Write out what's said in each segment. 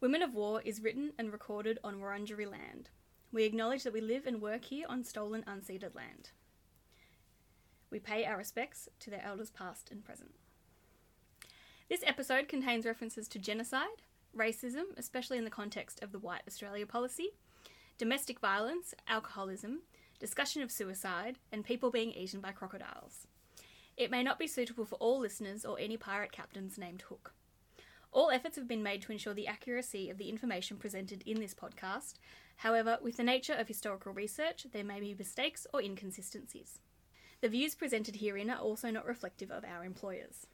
Women of War is written and recorded on Wurundjeri land. We acknowledge that we live and work here on stolen, unceded land. We pay our respects to their elders past and present. This episode contains references to genocide, racism, especially in the context of the White Australia policy, domestic violence, alcoholism, discussion of suicide, and people being eaten by crocodiles. It may not be suitable for all listeners or any pirate captains named Hook. All efforts have been made to ensure the accuracy of the information presented in this podcast. However, with the nature of historical research, there may be mistakes or inconsistencies. The views presented herein are also not reflective of our employers.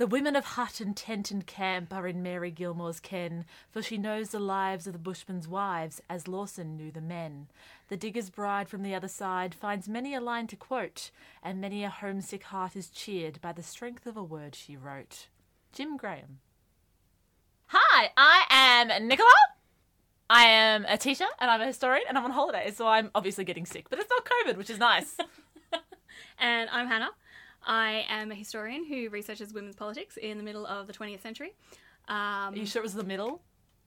The women of hut and tent and camp are in Mary Gilmore's ken, for she knows the lives of the bushmen's wives as Lawson knew the men. The digger's bride from the other side finds many a line to quote, and many a homesick heart is cheered by the strength of a word she wrote. Jim Grahame. Hi, I am Nicola. I am a teacher and I'm a historian and I'm on holiday, so I'm obviously getting sick, but it's not COVID, which is nice. And I'm Hannah. I am a historian who researches women's politics in the middle of the 20th century. Um, Are you sure it was the middle?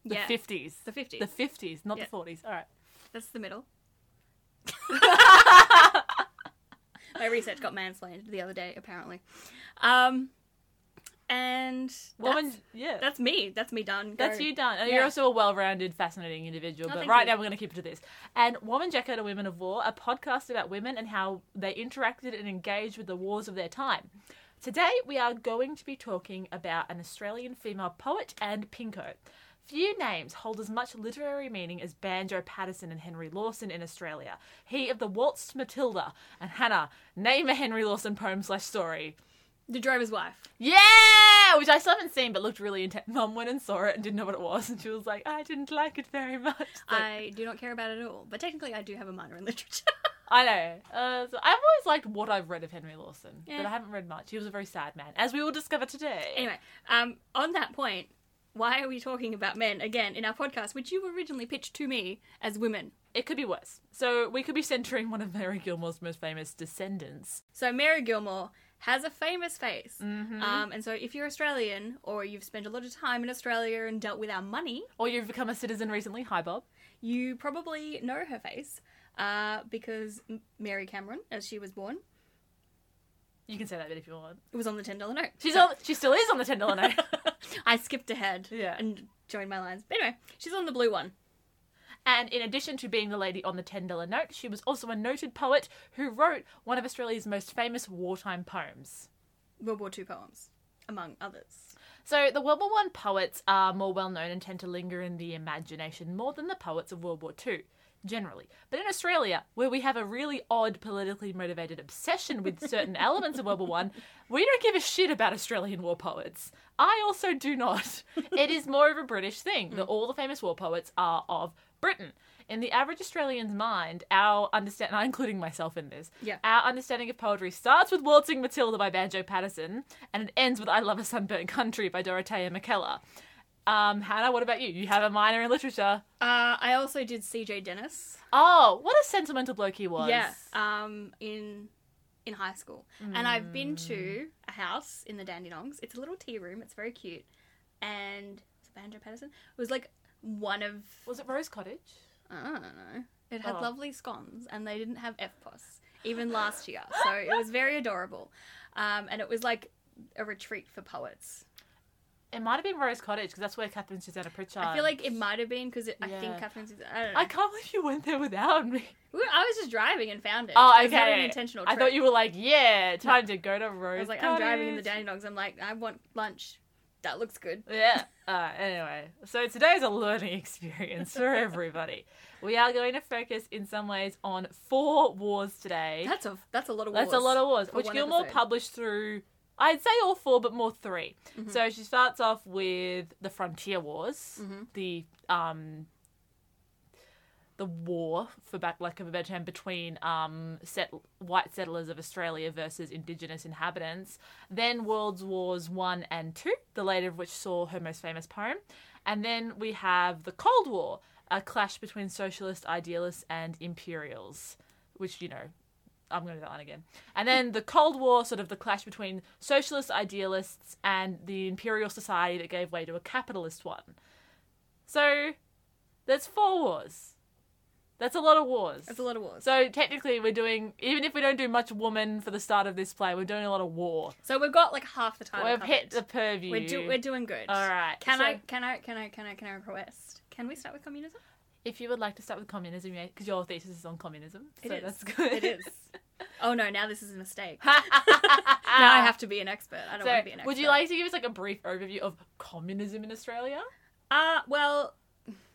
The yeah, 50s. the 50s. The 50s, not Yeah. the 40s. All right. That's the middle. My research got mansplained the other day, apparently. Um, and Woman, that's, yeah. that's me. That's me done. That's you done. And Yeah. you're also a well-rounded, fascinating individual. But right you. now, we're going to keep it to this. And Woman Jacket and Women of War, a podcast about women and how they interacted and engaged with the wars of their time. Today, we are going to be talking about an Australian female poet and pinko. Few names hold as much literary meaning as Banjo Paterson and Henry Lawson in Australia. He of the Waltzed Matilda and Hannah. Name a Henry Lawson poem slash story. The drover's wife. Yeah, which I still haven't seen, but looked really intense. Mum went and saw it and didn't know what it was, and she was like, "I didn't like it very much." I do not care about it at all. But technically, I do have a minor in literature. I know. Uh, so I've always liked what I've read of Henry Lawson, but I haven't read much. He was a very sad man, as we will discover today. anyway, um, on that point, why are we talking about men again in our podcast, which you originally pitched to me as women? it could be worse. So we could be centering one of Mary Gilmore's most famous descendants. So Mary Gilmore has a famous face. Mm-hmm. Um, and so if you're Australian or you've spent a lot of time in Australia and dealt with our money, Or you've become a citizen recently. Hi, Bob. you probably know her face uh, because Mary Cameron, as she was born, You can say that bit if you want. it was on the ten dollar note. She's on. She still is on the ten dollar note. I skipped ahead Yeah. and joined my lines. But anyway, she's on the blue one. And in addition to being the lady on the $10 note, she was also a noted poet who wrote one of Australia's most famous wartime poems. World War II poems, among others. So the World War One poets are more well known and tend to linger in the imagination more than the poets of World War Two, generally. But in Australia, where we have a really odd politically motivated obsession with certain elements of World War One, we don't give a shit about Australian war poets. I also do not. It is more of a British thing that all the famous war poets are of Britain. In the average Australian's mind, our understand, including myself in this, Yeah. our understanding of poetry starts with Waltzing Matilda by Banjo Paterson, and it ends with I Love a Sunburnt Country by Dorothea Mackellar. Um, Hannah, what about you? You have a minor in literature. Uh, I also did C.J. Dennis. Oh, what a sentimental bloke he was. Yeah, um, in in high school, and I've been Mm. to a house in the Dandenongs. It's a little tea room. It's very cute, and it's Banjo Paterson. It was like one of Was it Rose Cottage? I don't know. It had Oh. lovely scones, and they didn't have EFTPOS even last year, so it was very adorable. Um, and it was like a retreat for poets. It might have been Rose Cottage because that's where Katharine Susannah Prichard. I feel like it might have been because I think Yeah. Katharine. Susan- I don't know. I can't believe you went there without me. I was just driving and found it. Oh, It was not an okay. intentional. I thought you were like, yeah, time to go to Rose. I was like, I'm driving in the Cottage. Dogs. I'm like, I want lunch. That looks good. Yeah. Uh, anyway, so today's a learning experience for everybody. we are going to focus in some ways on four wars today. That's a that's a lot of. Wars. That's a lot of wars, which Gilmore episode. published through. I'd say all four, but more 3 Mm-hmm. So she starts off with the Frontier Wars, Mm-hmm. the um, the war, for back lack of a better term, between um, set, white settlers of Australia versus Indigenous inhabitants. Then World Wars One and Two, the later of which saw her most famous poem, and then we have the Cold War. a clash between socialist idealists and imperials, which, you know, I'm going to do that one again. And then the Cold War, sort of the clash between socialist idealists and the imperial society that gave way to a capitalist one. So there's four wars. That's a lot of wars. That's a lot of wars. So technically, we're doing even if we don't do much woman for the start of this play, we're doing a lot of war. So we've got like half the time. We've covered. hit the purview. We're, do- we're doing good. All right. Can so I? Can I? Can I? Can I? Can I? Can I request? Can we start with communism? If you would like to start with communism, because your thesis is on communism, It so is. that's good. It is. Oh no! Now this is a mistake. now I have to be an expert. I don't So, want to be an expert. would you like to give us like a brief overview of communism in Australia? Uh, well,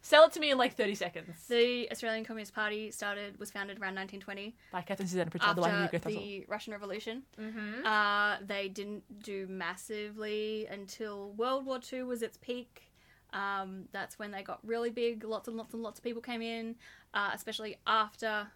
Sell it to me in like thirty seconds. the Australian Communist Party started was founded around 1920 By Katharine Susannah Prichard, the after Throssell. the Russian Revolution. Mm-hmm. Uh, they didn't do massively until World War II was its peak. Um, that's when they got really big. Lots and lots and lots of people came in, uh, especially after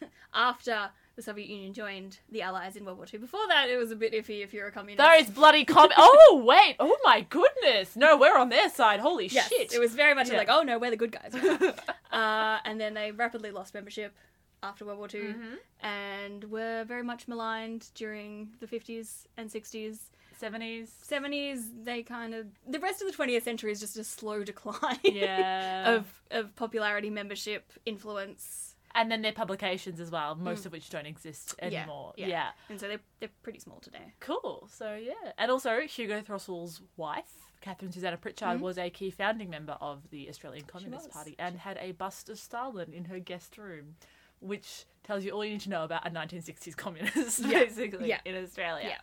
after the Soviet Union joined the Allies in World War II. Before that, it was a bit iffy if you're a communist. Those bloody com. oh wait! Oh my goodness! No, we're on their side. Holy Yes, shit! it was very much Yeah. like, oh no, we're the good guys. uh, and then they rapidly lost membership after World War II Mm-hmm. and were very much maligned during the 50s and 60s. Seventies. 70s, they kind of. The rest of the 20th century is just a slow decline Yeah. of, of popularity, membership, influence. and then their publications as well, most of which don't exist Mm. Yeah, anymore. yeah. yeah. And so they're, they're pretty small today. Cool. So yeah, and also Hugo Throssell's wife, Katharine Susannah Prichard, was a key founding member of the Australian Communist. Party and had a bust of Stalin in her guest room, which tells you all you need to know about a 1960s communist, Yeah. basically, Yeah. in Australia. Yeah.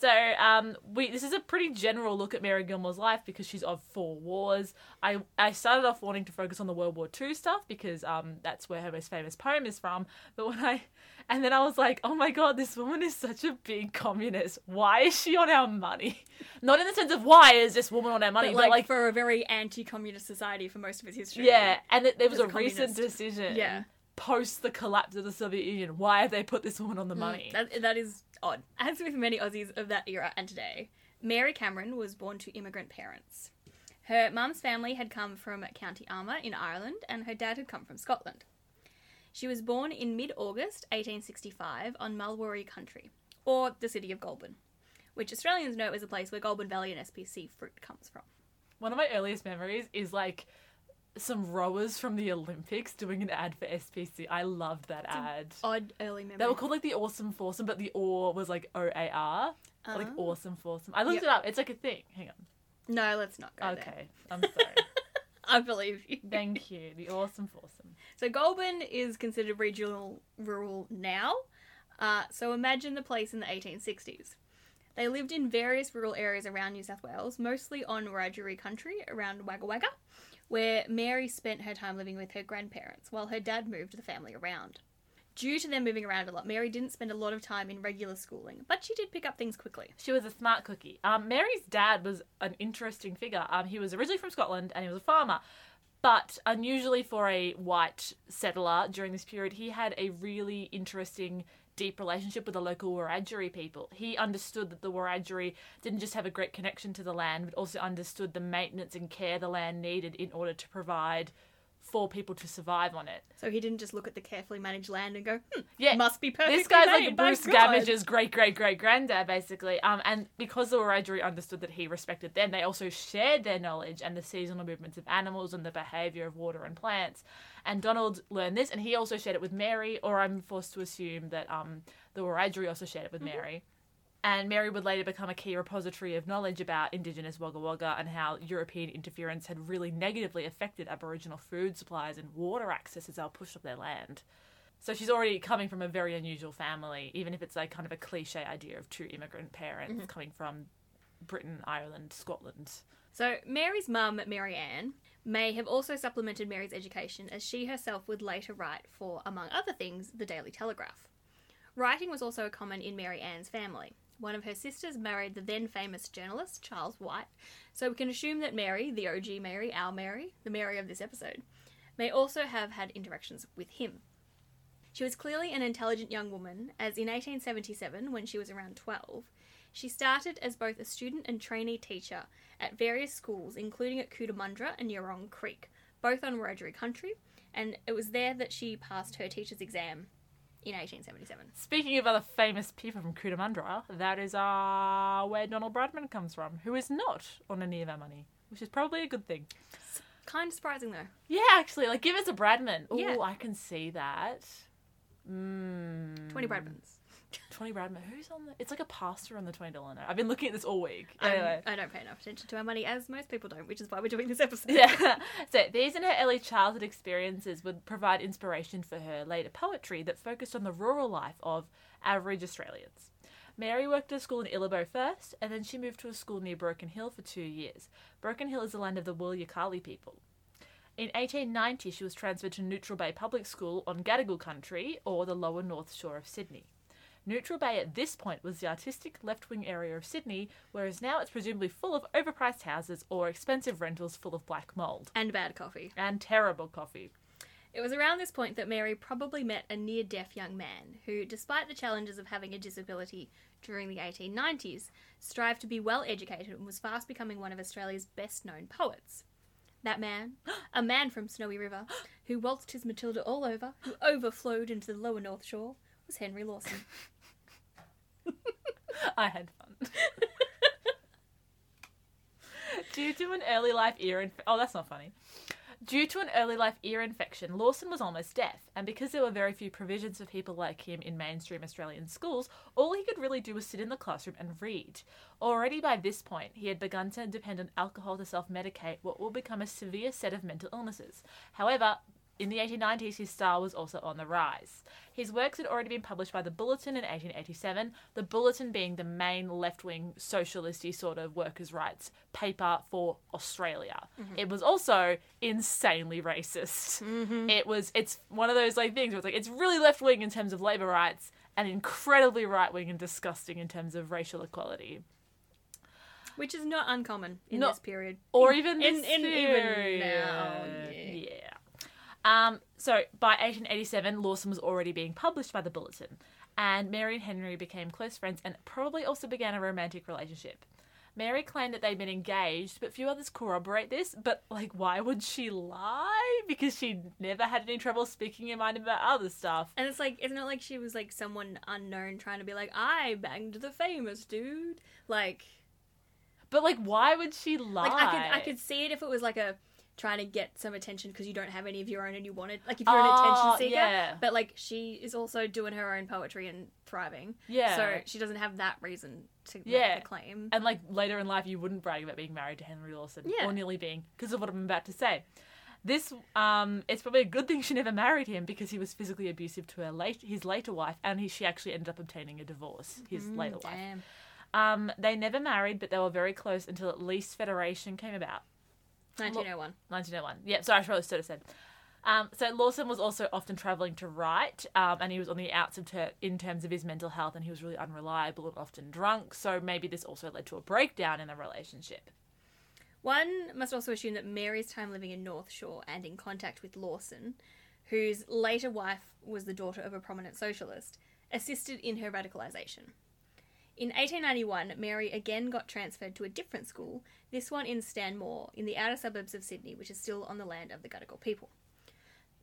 So um, we this is a pretty general look at Mary Gilmore's life because she's of four wars. I I started off wanting to focus on the World War II stuff because um, that's where her most famous poem is from. But when I and then I was like, oh my god, this woman is such a big communist. Why is she on our money? Not in the sense of why is this woman on our money, But but like, like, for a very anti-communist society for most of its history. yeah. And that there was a a recent decision. Yeah. Post the collapse of the Soviet Union, why have they put this woman on the money? That, that is odd. As with many Aussies of that era and today, Mary Cameron was born to immigrant parents. Her mum's family had come from County Armagh in Ireland, and her dad had come from Scotland. She was born in mid August 1865 on Mulwaree Country, or the city of Goulburn, which Australians know as a place where Goulburn Valley and SPC fruit comes from. One of my earliest memories is like some rowers from the Olympics doing an ad for SPC. I loved that ad. Odd early memory. They were called like the Awesome Foursome, but the OR was like O A R. Like Ah. Awesome Foursome. I looked Yep. it up. It's like a thing. Hang on. No, let's not go there. Okay. I'm sorry. I believe you. Thank you. The Awesome Foursome. So Goulburn is considered regional rural now. Uh, so imagine the place in the 1860s. They lived in various rural areas around New South Wales, mostly on Wiradjuri country around Wagga Wagga, where Mary spent her time living with her grandparents while her dad moved the family around. Due to them moving around a lot, Mary didn't spend a lot of time in regular schooling, but she did pick up things quickly. She was a smart cookie. Um, Mary's dad was an interesting figure. Um, he was originally from Scotland and he was a farmer. But unusually for a white settler during this period, he had a really interesting, deep relationship with the local Wiradjuri people. He understood that the Wiradjuri didn't just have a great connection to the land, but also understood the maintenance and care the land needed in order to provide for people to survive on it. So he didn't just look at the carefully managed land and go, hmm, Yeah, must be perfect. This guy's like Bruce Gammage's great great great granddad, basically. Um, and because the Wiradjuri understood that he respected them, they also shared their knowledge and the seasonal movements of animals and the behavior of water and plants. And Donald learned this, and he also shared it with Mary. Or I'm forced to assume that um the Wiradjuri also shared it with Mary. And Mary would later become a key repository of knowledge about Indigenous Wagga Wagga and how European interference had really negatively affected Aboriginal food supplies and water access as they were pushed off their land. So she's already coming from a very unusual family, even if it's like kind of a cliche idea of two immigrant parents coming from Britain, Ireland, Scotland. So, Mary's mum, Mary Ann, may have also supplemented Mary's education as she herself would later write for, among other things, the Daily Telegraph. Writing was also common in Mary Ann's family. One of her sisters married the then famous journalist Charles White, so we can assume that Mary, the OG Mary, our Mary, the Mary of this episode, may also have had interactions with him. She was clearly an intelligent young woman, as in 1877, when she was around 12, she started as both a student and trainee teacher at various schools, including at Cootamundra and Yerong Creek, both on Wiradjuri country, and it was there that she passed her teacher's exam in 1877. Speaking of other famous people from Cootamundra, that is uh, where Donald Bradman comes from, who is not on any of our money, which is probably a good thing. Kind of surprising though. Yeah, actually, like give us a Bradman. Oh, Yeah. I can see that. Mm, 20 Bradmans. 20 Bradman. Who's on the? It's like a pastor on the $20 note. I've been looking at this all week. Um, Anyway. I don't pay enough attention to our money, as most people don't, which is why we're doing this episode. Yeah. So these and her early childhood experiences would provide inspiration for her later poetry that focused on the rural life of average Australians. Mary worked at a school in Illabo first, and then she moved to a school near Broken Hill for two years. Broken Hill is the land of the Wulyakali people. In 1890, she was transferred to Neutral Bay Public School on Gadigal country, or the lower north shore of Sydney. Neutral Bay at this point was the artistic left wing area of Sydney, whereas now it's presumably full of overpriced houses or expensive rentals full of black mould And bad coffee. and terrible coffee. It was around this point that Mary probably met a near deaf young man who, despite the challenges of having a disability during the 1890s, strived to be well educated and was fast becoming one of Australia's best known poets. That man, a man from Snowy River, who waltzed his Matilda all over, who overflowed into the lower North Shore, was Henry Lawson. I had fun. Due to an early life ear oh, that's not funny. Due to an early life ear infection, Lawson was almost deaf, and because there were very few provisions for people like him in mainstream Australian schools, all he could really do was sit in the classroom and read. Already by this point, he had begun to depend on alcohol to self medicate what will become a severe set of mental illnesses. However, in the 1890s, his style was also on the rise. His works had already been published by the Bulletin in 1887, the Bulletin being the main left wing socialisty sort of workers' rights paper for Australia. Mm-hmm. It was also insanely racist. Mm-hmm. It was, it's one of those like things where it's like, it's really left wing in terms of labour rights and incredibly right wing and disgusting in terms of racial equality. Which is not uncommon in Not- this period. Or even in, this in, even period. now. Yeah. yeah. Um, so by 1887, Lawson was already being published by the Bulletin, and Mary and Henry became close friends and probably also began a romantic relationship. Mary claimed that they'd been engaged, but few others corroborate this. But, like, why would she lie? Because she never had any trouble speaking her mind about other stuff. And it's like, isn't it like she was like someone unknown trying to be like, I banged the famous dude? Like, But, like, why would she lie? like I could, I could see it if it was like a trying to get some attention because you don't have any of your own and you wanted, like, if you're an Oh, attention seeker. yeah. But like, she is also doing her own poetry and thriving. Yeah. So she doesn't have that reason to Yeah. make the claim. And like later in life, you wouldn't brag about being married to Henry Lawson Yeah. or nearly being because of what I'm about to say. This um, it's probably a good thing she never married him because he was physically abusive to her late his later wife, and he, she actually ended up obtaining a divorce. His later wife. Damn. Um, they never married, but they were very close until at least Federation came about. 1901. 1901. Yep, sorry, I probably should have said. Um, so Lawson was also often travelling to write, um, and he was on the outs of ter- in terms of his mental health, and he was really unreliable and often drunk. So maybe this also led to a breakdown in the relationship. One must also assume that Mary's time living in North Shore and in contact with Lawson, whose later wife was the daughter of a prominent socialist, assisted in her radicalisation. In 1891, Mary again got transferred to a different school, this one in Stanmore, in the outer suburbs of Sydney, which is still on the land of the Gadigal people.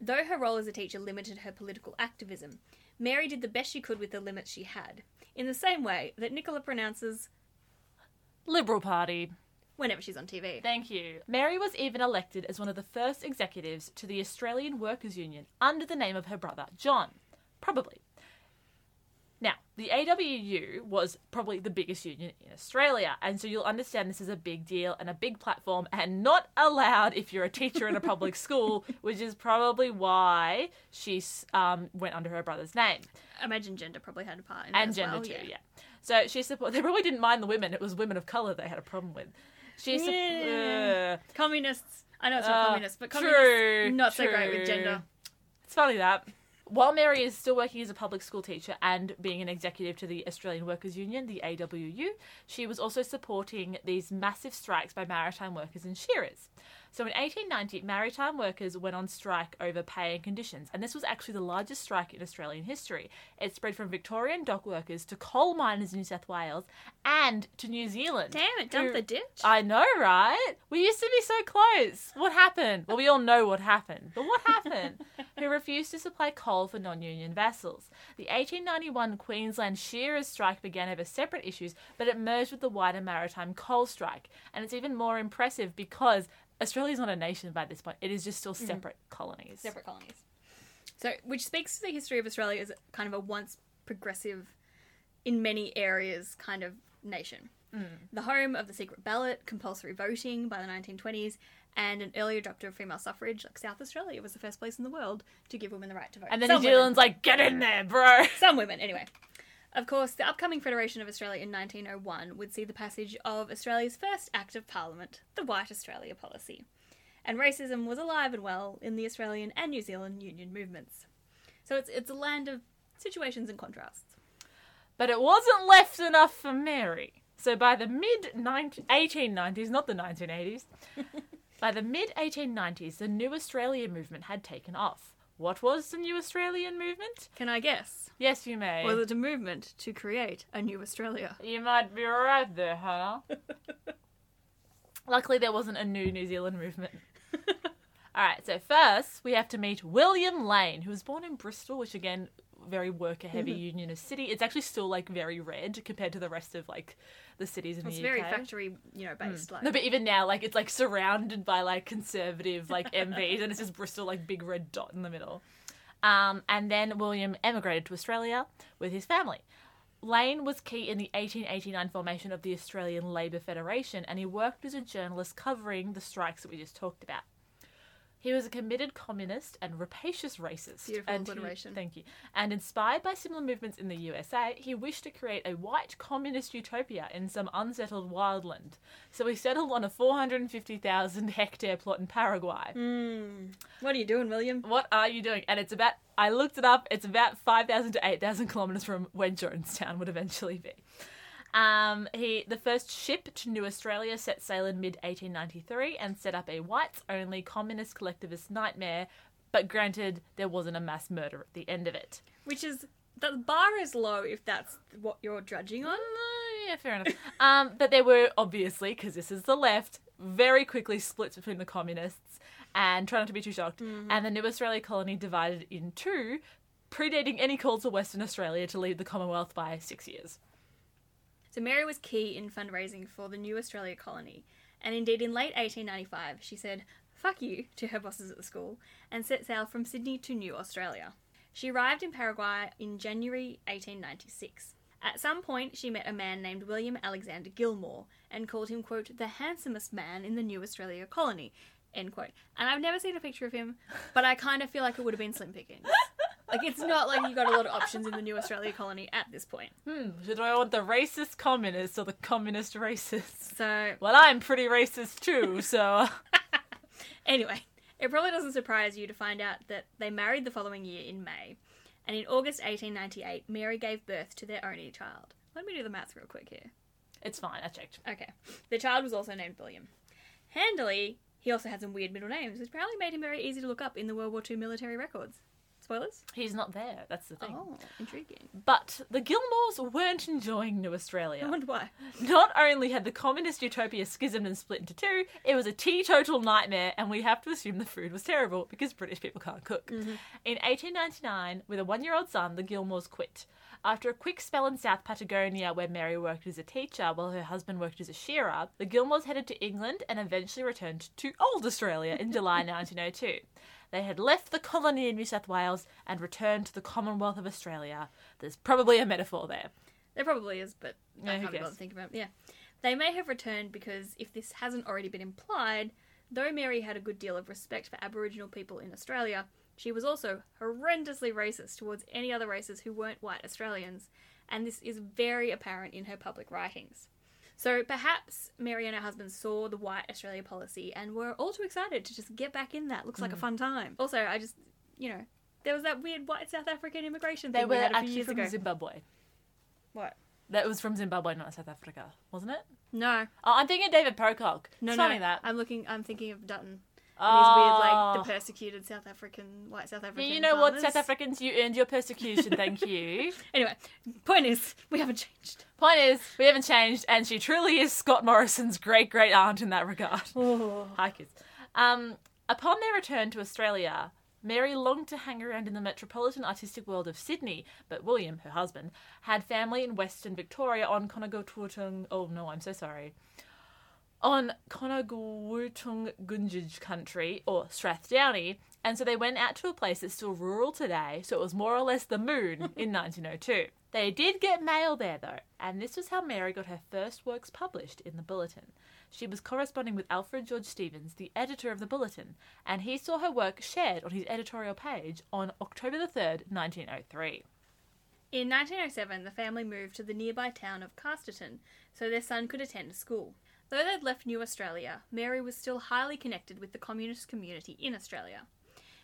Though her role as a teacher limited her political activism, Mary did the best she could with the limits she had, in the same way that Nicola pronounces Liberal Party. whenever she's on TV. Thank you. Mary was even elected as one of the first executives to the Australian Workers' Union under the name of her brother, John. Probably. Now, the AWU was probably the biggest union in Australia, and so you'll understand this is a big deal and a big platform and not allowed if you're a teacher in a public school, which is probably why she um, went under her brother's name. imagine gender probably had a part in and as gender well, too, yeah. So she support. They probably didn't mind the women. It was women of color they had a problem with. She sup- Yeah. uh, Communists. I know it's not Uh, communists, but true, communists not so great with gender. It's funny that. While Mary is still working as a public school teacher and being an executive to the Australian Workers' Union, the AWU, she was also supporting these massive strikes by maritime workers and shearers. So in 1890, maritime workers went on strike over pay and conditions, and this was actually the largest strike in Australian history. It spread from Victorian dock workers to coal miners in New South Wales and to New Zealand. Damn it, dump who- the ditch. I know, right? We used to be so close. What happened? Well, we all know what happened. But what happened? Who refused to supply coal for non union vessels. The 1891 Queensland Shearers strike began over separate issues, but it merged with the wider maritime coal strike. And it's even more impressive because Australia's not a nation by this point, it is just still mm-hmm. separate colonies. separate colonies. So, which speaks to the history of Australia as kind of a once progressive, in many areas, kind of nation. Mm. The home of the secret ballot, compulsory voting by the 1920s, and an early adopter of female suffrage, like South Australia was the first place in the world to give women the right to vote. And then Some New women. Zealand's like, get in there, bro. Some women, anyway. Of course, the upcoming Federation of Australia in 1901 would see the passage of Australia's first Act of Parliament, the White Australia Policy. And racism was alive and well in the Australian and New Zealand union movements. So it's, it's a land of situations and contrasts. But it wasn't left enough for Mary. So by the mid 1890s, not the 1980s, by the mid 1890s, the New Australia movement had taken off. What was the New Australian movement? Can I guess? Yes, you may. Was it a movement to create a new Australia? You might be right there, Hannah. Luckily, there wasn't a new New Zealand movement. Alright, so first we have to meet William Lane, who was born in Bristol, which again, very worker heavy unionist city. It's actually still like very red compared to the rest of like the cities in It's the very factory, you know, based. Like, No, but even now, like it's like surrounded by like conservative like MVs, and it's just Bristol like big red dot in the middle. Um, and then William emigrated to Australia with his family. Lane was key in the 1889 formation of the Australian Labor Federation, and he worked as a journalist covering the strikes that we just talked about. He was a committed communist and rapacious racist. Beautiful and he- thank you. And inspired by similar movements in the USA, he wished to create a white communist utopia in some unsettled wildland. So he settled on a 450,000 hectare plot in Paraguay. Hmm. what are you doing, William? What are you doing? And it's about, I looked it up, it's about 5,000 to 8,000 kilometres from where Jonestown would eventually be. Um, he the first ship to New Australia set sail in mid 1893 and set up a whites only communist collectivist nightmare. But granted, there wasn't a mass murder at the end of it. Which is the bar is low if that's what you're judging on. Uh, yeah, fair enough. um, but there were obviously, because this is the left, very quickly splits between the communists and try not to be too shocked. And the New Australia colony divided in two, predating any calls for Western Australia to leave the Commonwealth by six years. So Mary was key in fundraising for the New Australia colony, and indeed in late 1895 she said "fuck you" to her bosses at the school and set sail from Sydney to New Australia. She arrived in Paraguay in January 1896. At some point, she met a man named William Alexander Gilmore and called him, quote, the handsomest man in the New Australia colony, end quote. And I've never seen a picture of him, but I kind of feel like it would have been slim pickings. like, it's not like you got a lot of options in the New Australia colony at this point. Hmm, do I want the racist communist or the communist racist? So, Well, I'm pretty racist too, so. Anyway, it probably doesn't surprise you to find out that they married the following year in May, and in August 1898, Mary gave birth to their only child. Let me do the maths real quick here. it's fine, I checked. Okay. The child was also named William. Handily, he also had some weird middle names, which apparently made him very easy to look up in the World War II military records. Spoilers? He's not there, that's the thing. Oh, intriguing. But the Gilmores weren't enjoying New Australia. I wonder why. Not only had the communist utopia schismed and split into two, it was a teetotal nightmare, and we have to assume the food was terrible because British people can't cook. Mm-hmm. In 1899, with a one year old son, the Gilmores quit. After a quick spell in South Patagonia, where Mary worked as a teacher while her husband worked as a shearer, the Gilmores headed to England and eventually returned to Old Australia in July 1902. They had left the colony in New South Wales and returned to the Commonwealth of Australia. There's probably a metaphor there. There probably is, but Yeah, I can't think about it. Yeah. They may have returned because, if this hasn't already been implied, though Mary had a good deal of respect for Aboriginal people in Australia, she was also horrendously racist towards any other races who weren't white Australians, and this is very apparent in her public writings. So perhaps Mary and her husband saw the white Australia policy and were all too excited to just get back in that. Looks like a mm. fun time. Also, I just, you know, there was that weird white South African immigration They thing were we had a few actually years from ago. Zimbabwe. What? That was from Zimbabwe, not South Africa, wasn't it? No, Oh, I'm thinking of David Pocock. No, it's no, that. I'm looking. I'm thinking of Dutton. And these weird, like, Oh. the persecuted South African, white South African. you know what. South Africans, you earned your persecution, thank you. Anyway, point is, we haven't changed. Point is, we haven't changed, and she truly is Scott Morrison's great great aunt in that regard. Oh. Hi, kids. Um, upon their return to Australia, Mary longed to hang around in the metropolitan artistic world of Sydney, but William, her husband, had family in Western Victoria on Conagawtootung. Oh no, I'm so sorry. On Conagawtootung Gunjij country, or Strathdownie, and so they went out to a place that's still rural today, so it was more or less the moon in 1902. They did get mail there though, and this was how Mary got her first works published in the Bulletin. She was corresponding with Alfred George Stephens, the editor of the Bulletin, and he saw her work shared on his editorial page on October the 3rd, 1903. In 1907, the family moved to the nearby town of Casterton so their son could attend school. Though they'd left New Australia, Mary was still highly connected with the communist community in Australia.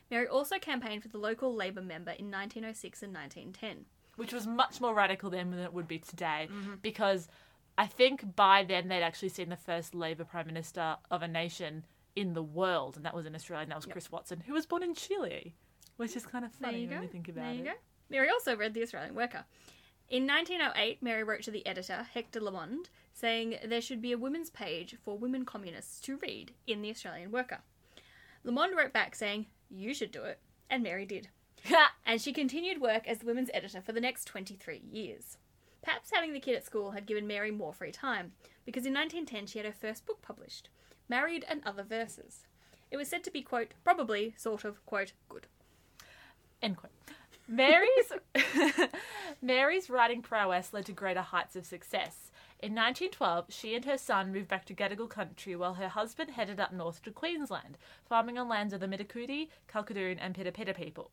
Mary also campaigned for the local Labor member in 1906 and 1910. which was much more radical then than it would be today Mm-hmm. because I think by then they'd actually seen the first Labour Prime Minister of a nation in the world, and that was in Australia, and that was Chris Watson, who was born in Chile, which is kind of funny you when you think about there you it. go. Mary also read The Australian Worker. In 1908, Mary wrote to the editor, Hector Lamond, saying there should be a women's page for women communists to read in The Australian Worker. Lamond wrote back saying, You should do it, and Mary did. and she continued work as the women's editor for the next 23 years. Perhaps having the kid at school had given Mary more free time, because in 1910 she had her first book published, Married and Other Verses. It was said to be, quote, probably, sort of, quote, good. End quote. Mary's Mary's writing prowess led to greater heights of success. In 1912, she and her son moved back to Gadigal country while her husband headed up north to Queensland, farming on lands of the Mitakudi, Kalkadoon, and Pitapita people.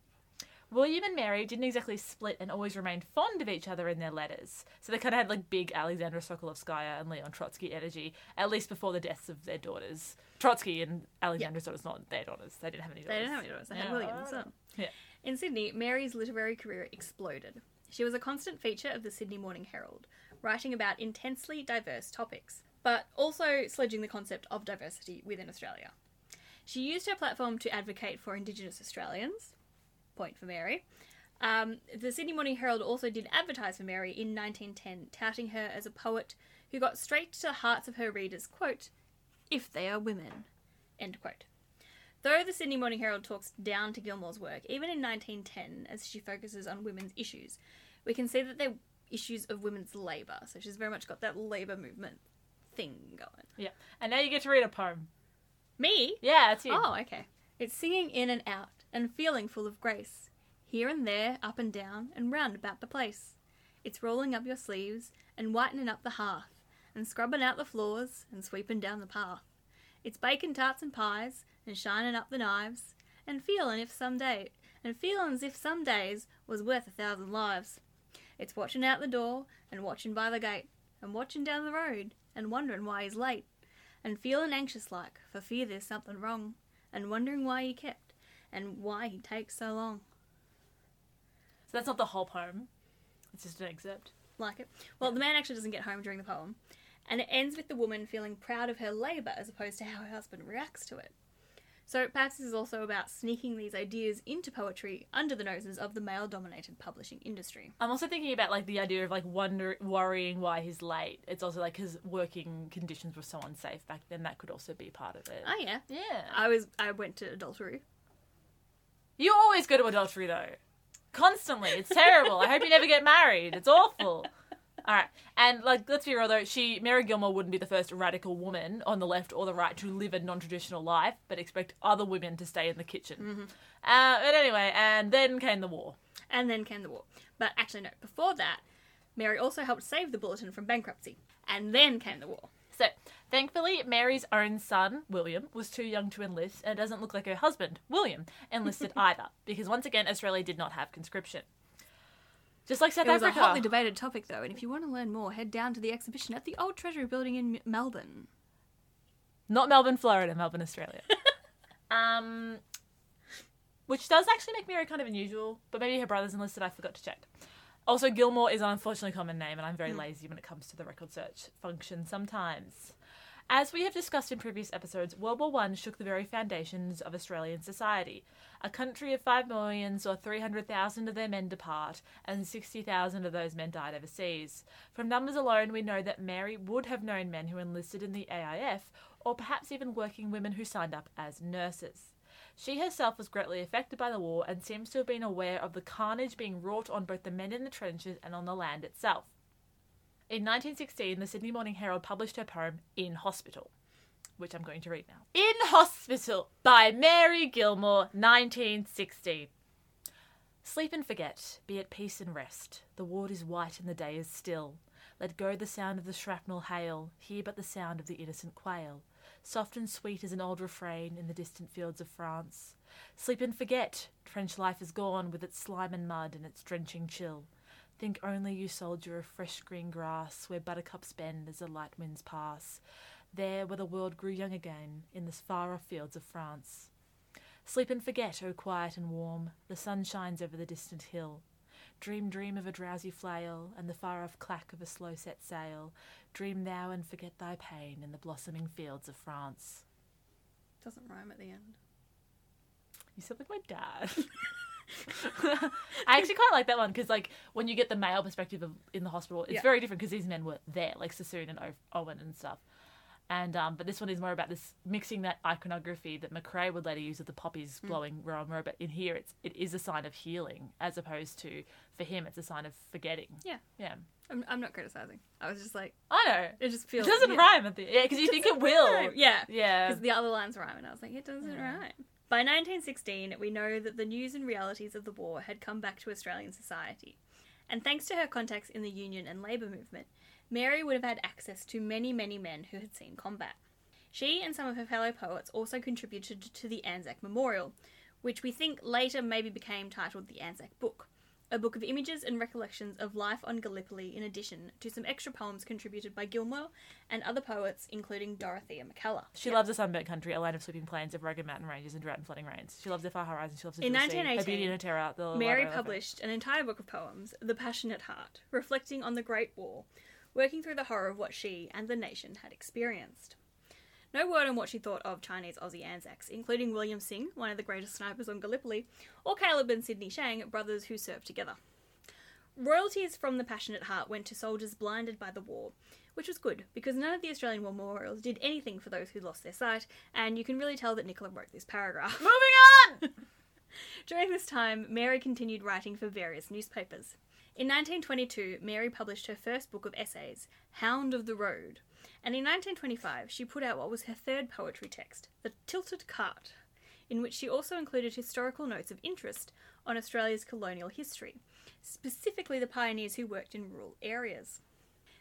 William and Mary didn't exactly split and always remained fond of each other in their letters. So they kind of had like big Alexandra Sokolovskaya and Leon Trotsky energy, at least before the deaths of their daughters. Trotsky and Alexandra's daughters, not their daughters. They didn't have any daughters. They didn't have any daughters, they had Yeah. William, son. Yeah. In Sydney, Mary's literary career exploded. She was a constant feature of the Sydney Morning Herald, writing about intensely diverse topics, but also sledging the concept of diversity within Australia. She used her platform to advocate for Indigenous Australians. Point for Mary. Um, the Sydney Morning Herald also did advertise for Mary in 1910, touting her as a poet who got straight to the hearts of her readers, quote, if they are women, end quote. Though the Sydney Morning Herald talks down to Gilmore's work, even in 1910, as she focuses on women's issues, we can see that they're issues of women's labour. So she's very much got that labour movement thing going. Yeah. And now you get to read a poem. Me? Yeah, it's you. Oh, okay. It's singing in and out, and feeling full of grace, here and there, up and down, and round about the place. It's rolling up your sleeves, and whitening up the hearth, and scrubbing out the floors, and sweeping down the path. It's baking tarts and pies, and shining up the knives, and feeling if some day, and feeling as if some days was worth a thousand lives. It's watching out the door, and watching by the gate, and watching down the road, and wondering why he's late, and feeling anxious like, for fear there's something wrong, and wondering why he kept, and why he takes so long. So that's not the whole poem. It's just an excerpt. Like it. Well, the man actually doesn't get home during the poem, and it ends with the woman feeling proud of her labour as opposed to how her husband reacts to it. So perhaps this is also about sneaking these ideas into poetry under the noses of the male dominated publishing industry. I'm also thinking about like the idea of like wonder worrying why he's late. It's also like his working conditions were so unsafe back then. That could also be part of it. Oh yeah. yeah. I was I went to adultery. You always go to adultery though. Constantly. It's terrible. I hope you never get married. It's awful. All right, and like let's be real though, she Mary Gilmore wouldn't be the first radical woman on the left or the right to live a non-traditional life, but expect other women to stay in the kitchen. Uh, but anyway, and then came the war. And then came the war. But actually no, before that, Mary also helped save the bulletin from bankruptcy. And then came the war. So, thankfully, Mary's own son, William, was too young to enlist, and it doesn't look like her husband, William, enlisted either, because once again, Australia did not have conscription. Just like South It was Africa. a hotly debated topic, though, and if you want to learn more, head down to the exhibition at the Old Treasury Building in M- Melbourne. Not Melbourne, Florida, Melbourne, Australia. um, which does actually make Mary kind of unusual, but maybe her brother's enlisted, I forgot to check. Also, Gilmore is an unfortunately common name, and I'm very lazy when it comes to the record search function sometimes. As we have discussed in previous episodes, World War I shook the very foundations of Australian society. A country of 5 million saw 300,000 of their men depart, and 60,000 of those men died overseas. From numbers alone, we know that Mary would have known men who enlisted in the AIF, or perhaps even working women who signed up as nurses. She herself was greatly affected by the war and seems to have been aware of the carnage being wrought on both the men in the trenches and on the land itself. In 1916, the Sydney Morning Herald published her poem In Hospital, which I'm going to read now. In Hospital by Mary Gilmore, 1916. Sleep and forget, be at peace and rest. The ward is white and the day is still. Let go the sound of the shrapnel hail, hear but the sound of the innocent quail. Soft and sweet as an old refrain in the distant fields of France. Sleep and forget, trench life is gone with its slime and mud and its drenching chill. Think only, you soldier of fresh green grass, where buttercups bend as the light winds pass. There, where the world grew young again, in the far off fields of France. Sleep and forget, O quiet and warm, the sun shines over the distant hill. Dream, dream of a drowsy flail, and the far off clack of a slow set sail. Dream thou and forget thy pain in the blossoming fields of France. Doesn't rhyme at the end. You sound like my dad. I actually quite like that one because, like, when you get the male perspective of in the hospital, it's Yeah. very different because these men were there, like Sassoon and o- Owen and stuff. And um, but this one is more about this mixing that iconography that McCrae would later use of the poppies Mm. blowing Mirror, but in here it's it is a sign of healing as opposed to for him it's a sign of forgetting. Yeah. yeah. I'm, I'm not criticizing. I was just like, I know it just it feels. doesn't yeah. rhyme at the yeah because you think it will. Rhyme. Yeah. Yeah, Because the other lines rhyme, and I was like, it doesn't Yeah. rhyme. By 1916, we know that the news and realities of the war had come back to Australian society. And thanks to her contacts in the Union and Labour movement, Mary would have had access to many, many men who had seen combat. She and some of her fellow poets also contributed to the Anzac Memorial, which we think later maybe became titled the Anzac Book, a book of images and recollections of life on Gallipoli in addition to some extra poems contributed by Gilmore and other poets, including Dorothea McCullough. She loves the sunburnt country, a land of sweeping plains, of rugged mountain ranges, and drought and flooding rains. She loves the far horizon. She loves the In George sea, her 1918, beauty and her terror. The Mary Lido of her- published an entire book of poems, The Passionate Heart, reflecting on the Great War, working through the horror of what she and the nation had experienced. No word on what she thought of Chinese Aussie Anzacs, including William Sing, one of the greatest snipers on Gallipoli, or Caleb and Sidney Shang, brothers who served together. Royalties from The Passionate Heart went to soldiers blinded by the war, which was good because none of the Australian war memorials did anything for those who lost their sight, and you can really tell that Nicola wrote this paragraph. Moving on. During this time, Mary continued writing for various newspapers. In 1922, Mary published her first book of essays, Hound of the Road, and in 1925 she put out what was her third poetry text, The Tilted Cart, in which she also included historical notes of interest on Australia's colonial history, specifically the pioneers who worked in rural areas.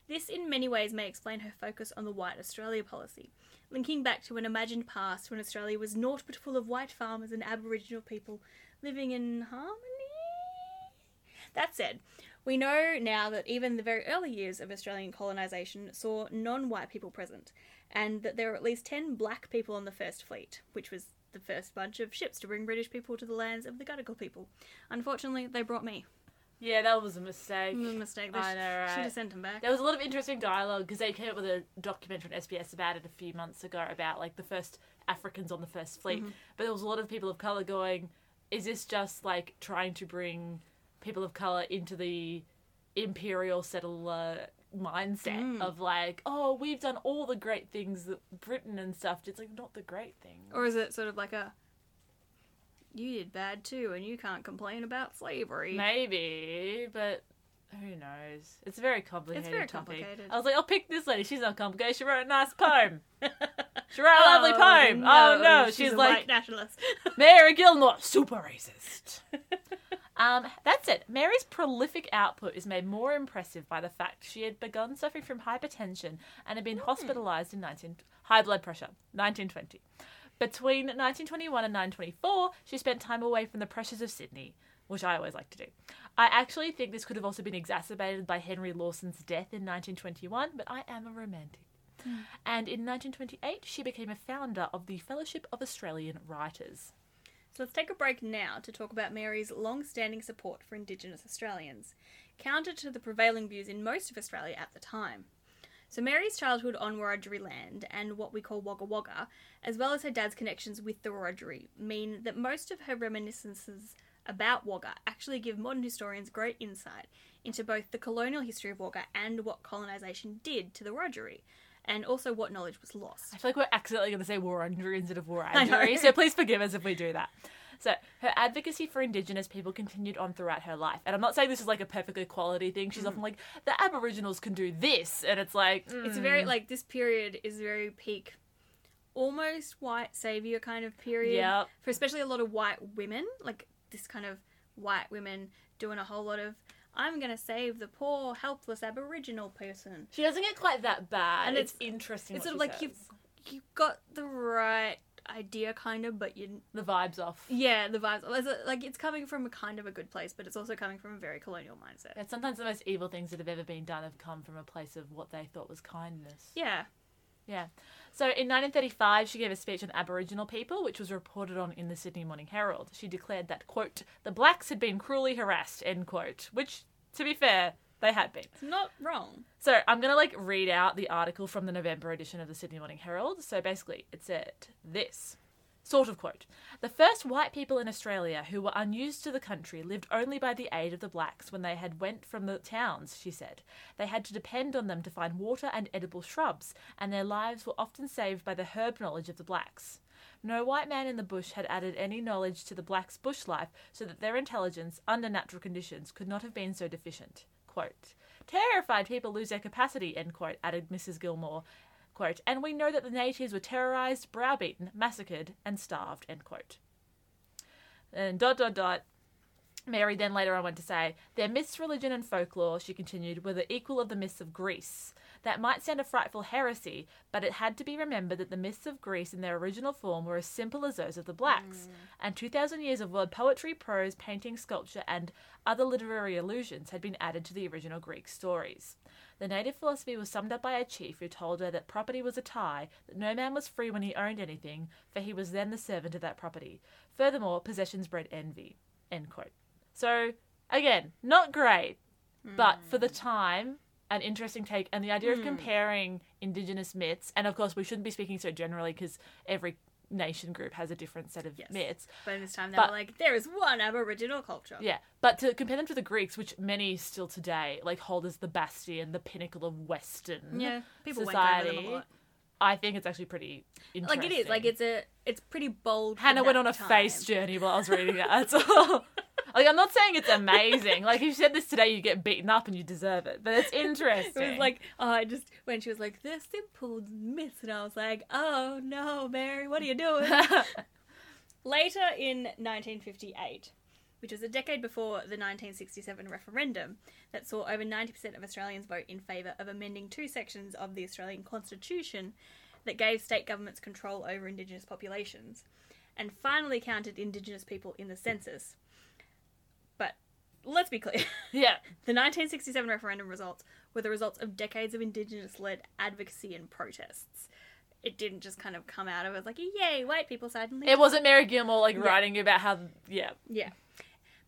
This, in many ways, may explain her focus on the White Australia policy, linking back to an imagined past when Australia was naught but full of white farmers and Aboriginal people living in harmony. That said, we know now that even the very early years of Australian colonisation saw non white people present, and that there were at least 10 black people on the First Fleet, which was the first bunch of ships to bring British people to the lands of the Gadigal people. Unfortunately, they brought me. Yeah, that was a mistake. It was a mistake. They I know, should right? have sent them back. There was a lot of interesting dialogue because they came up with a documentary on SBS about it a few months ago about like the first Africans on the first fleet. Mm-hmm. But there was a lot of people of color going, "Is this just like trying to bring people of color into the imperial settler mindset Mm. of like, oh, we've done all the great things that Britain and stuff. It's like not the great thing. Or is it sort of like a you did bad too and you can't complain about slavery? Maybe, but who knows? It's a very complicated It's very topic. complicated. I was like, I'll pick this lady. She's not complicated. She wrote a nice poem. She wrote a lovely poem. oh no, she's, she's, a like white nationalist. Mary Gilmore, super racist. um, that's it. Mary's prolific output is made more impressive by the fact she had begun suffering from hypertension and had been hospitalised in 19 high blood pressure 1920. Between 1921 and 1924, she spent time away from the pressures of Sydney, which I always like to do. I actually think this could have also been exacerbated by Henry Lawson's death in 1921, but I am a romantic. And in 1928, she became a founder of the Fellowship of Australian Writers. So let's take a break now to talk about Mary's long standing support for Indigenous Australians, counter to the prevailing views in most of Australia at the time. So Mary's childhood on Wiradjuri land and what we call Wagga Wagga, as well as her dad's connections with the Wiradjuri, mean that most of her reminiscences about Wagga actually give modern historians great insight into both the colonial history of Wagga and what colonisation did to the Wiradjuri, and also what knowledge was lost. I feel like we're accidentally going to say war Wurundjeri instead of know. Wiradjuri, so please forgive us if we do that. So her advocacy for Indigenous people continued on throughout her life, and I'm not saying this is like a perfect equality thing. Mm. She's often like the Aboriginals can do this, and it's like It's mm, very like this period is very peak, almost white savior kind of period. Yep. For especially a lot of white women, like this kind of white women doing a whole lot of. I'm gonna save the poor, helpless Aboriginal person. she doesn't get quite that bad. And it's, it's- interesting. It's sort of like you've you've got the right idea, kind of, but you the vibes off. yeah, the vibes. it's a- Like it's coming from a kind of a good place, but it's also coming from a very colonial mindset. And sometimes the most evil things that have ever been done have come from a place of what they thought was kindness. Yeah, Yeah. So in 1935, she gave a speech on Aboriginal people, which was reported on in the Sydney Morning Herald. She declared that, quote, the blacks had been cruelly harassed, end quote, which, to be fair, they had been. it's not wrong. So I'm going to like read out the article from the November edition of the Sydney Morning Herald. So basically, it said this. Sort of quote. The first white people in Australia who were unused to the country lived only by the aid of the blacks when they had went from the towns, she said. They had to depend on them to find water and edible shrubs, and their lives were often saved by the herb knowledge of the blacks. No white man in the bush had added any knowledge to the blacks' bush life so that their intelligence, under natural conditions, could not have been so deficient. Quote, Terrified people lose their capacity, end quote, added Mrs. Gilmore. Quote, and we know that the natives were terrorized, browbeaten, massacred, and starved, end quote. And dot dot dot. Mary then later on went to say, Their myths, religion, and folklore, she continued, were the equal of the myths of Greece. That might sound a frightful heresy, but it had to be remembered that the myths of Greece in their original form were as simple as those of the blacks, hmm. and 2,000 years of word poetry, prose, painting, sculpture, and other literary allusions had been added to the original Greek stories. The native philosophy was summed up by a chief who told her that property was a tie, that no man was free when he owned anything, for he was then the servant of that property. Furthermore, possessions bred envy. End quote. So, again, not great, but for the hmm. time, an interesting take. And the idea of hmm. comparing Indigenous myths, and of course, we shouldn't be speaking so generally because every nation group has a different set of Yes. myths. But in this time, they But- were like, there is one Aboriginal culture. Yeah, but to compare them to the Greeks, which many still today like hold as the bastion, the pinnacle of Western Yeah, people went over them society, a lot. I think it's actually pretty interesting. Like it is, like it's a, it's pretty bold. Hannah went on a time. face journey while I was reading it. That's all. like I'm not saying it's amazing. Like if you said this today, you get beaten up and you deserve it. But it's interesting. It was like, oh, I just when she was like, "They're simple myths," and I was like, "Oh no, Mary, what are you doing?" Later in 1958, which was a decade before the 1967 referendum that saw over 90% of Australians vote in favour of amending two sections of the Australian Constitution that gave state governments control over Indigenous populations, and finally counted Indigenous people in the census. Let's be clear. yeah, The 1967 referendum results were the results of decades of Indigenous led advocacy and protests. It didn't just kind of come out of it like, yay, white people suddenly. it wasn't Mary Gilmore like writing about how. Yeah, Yeah.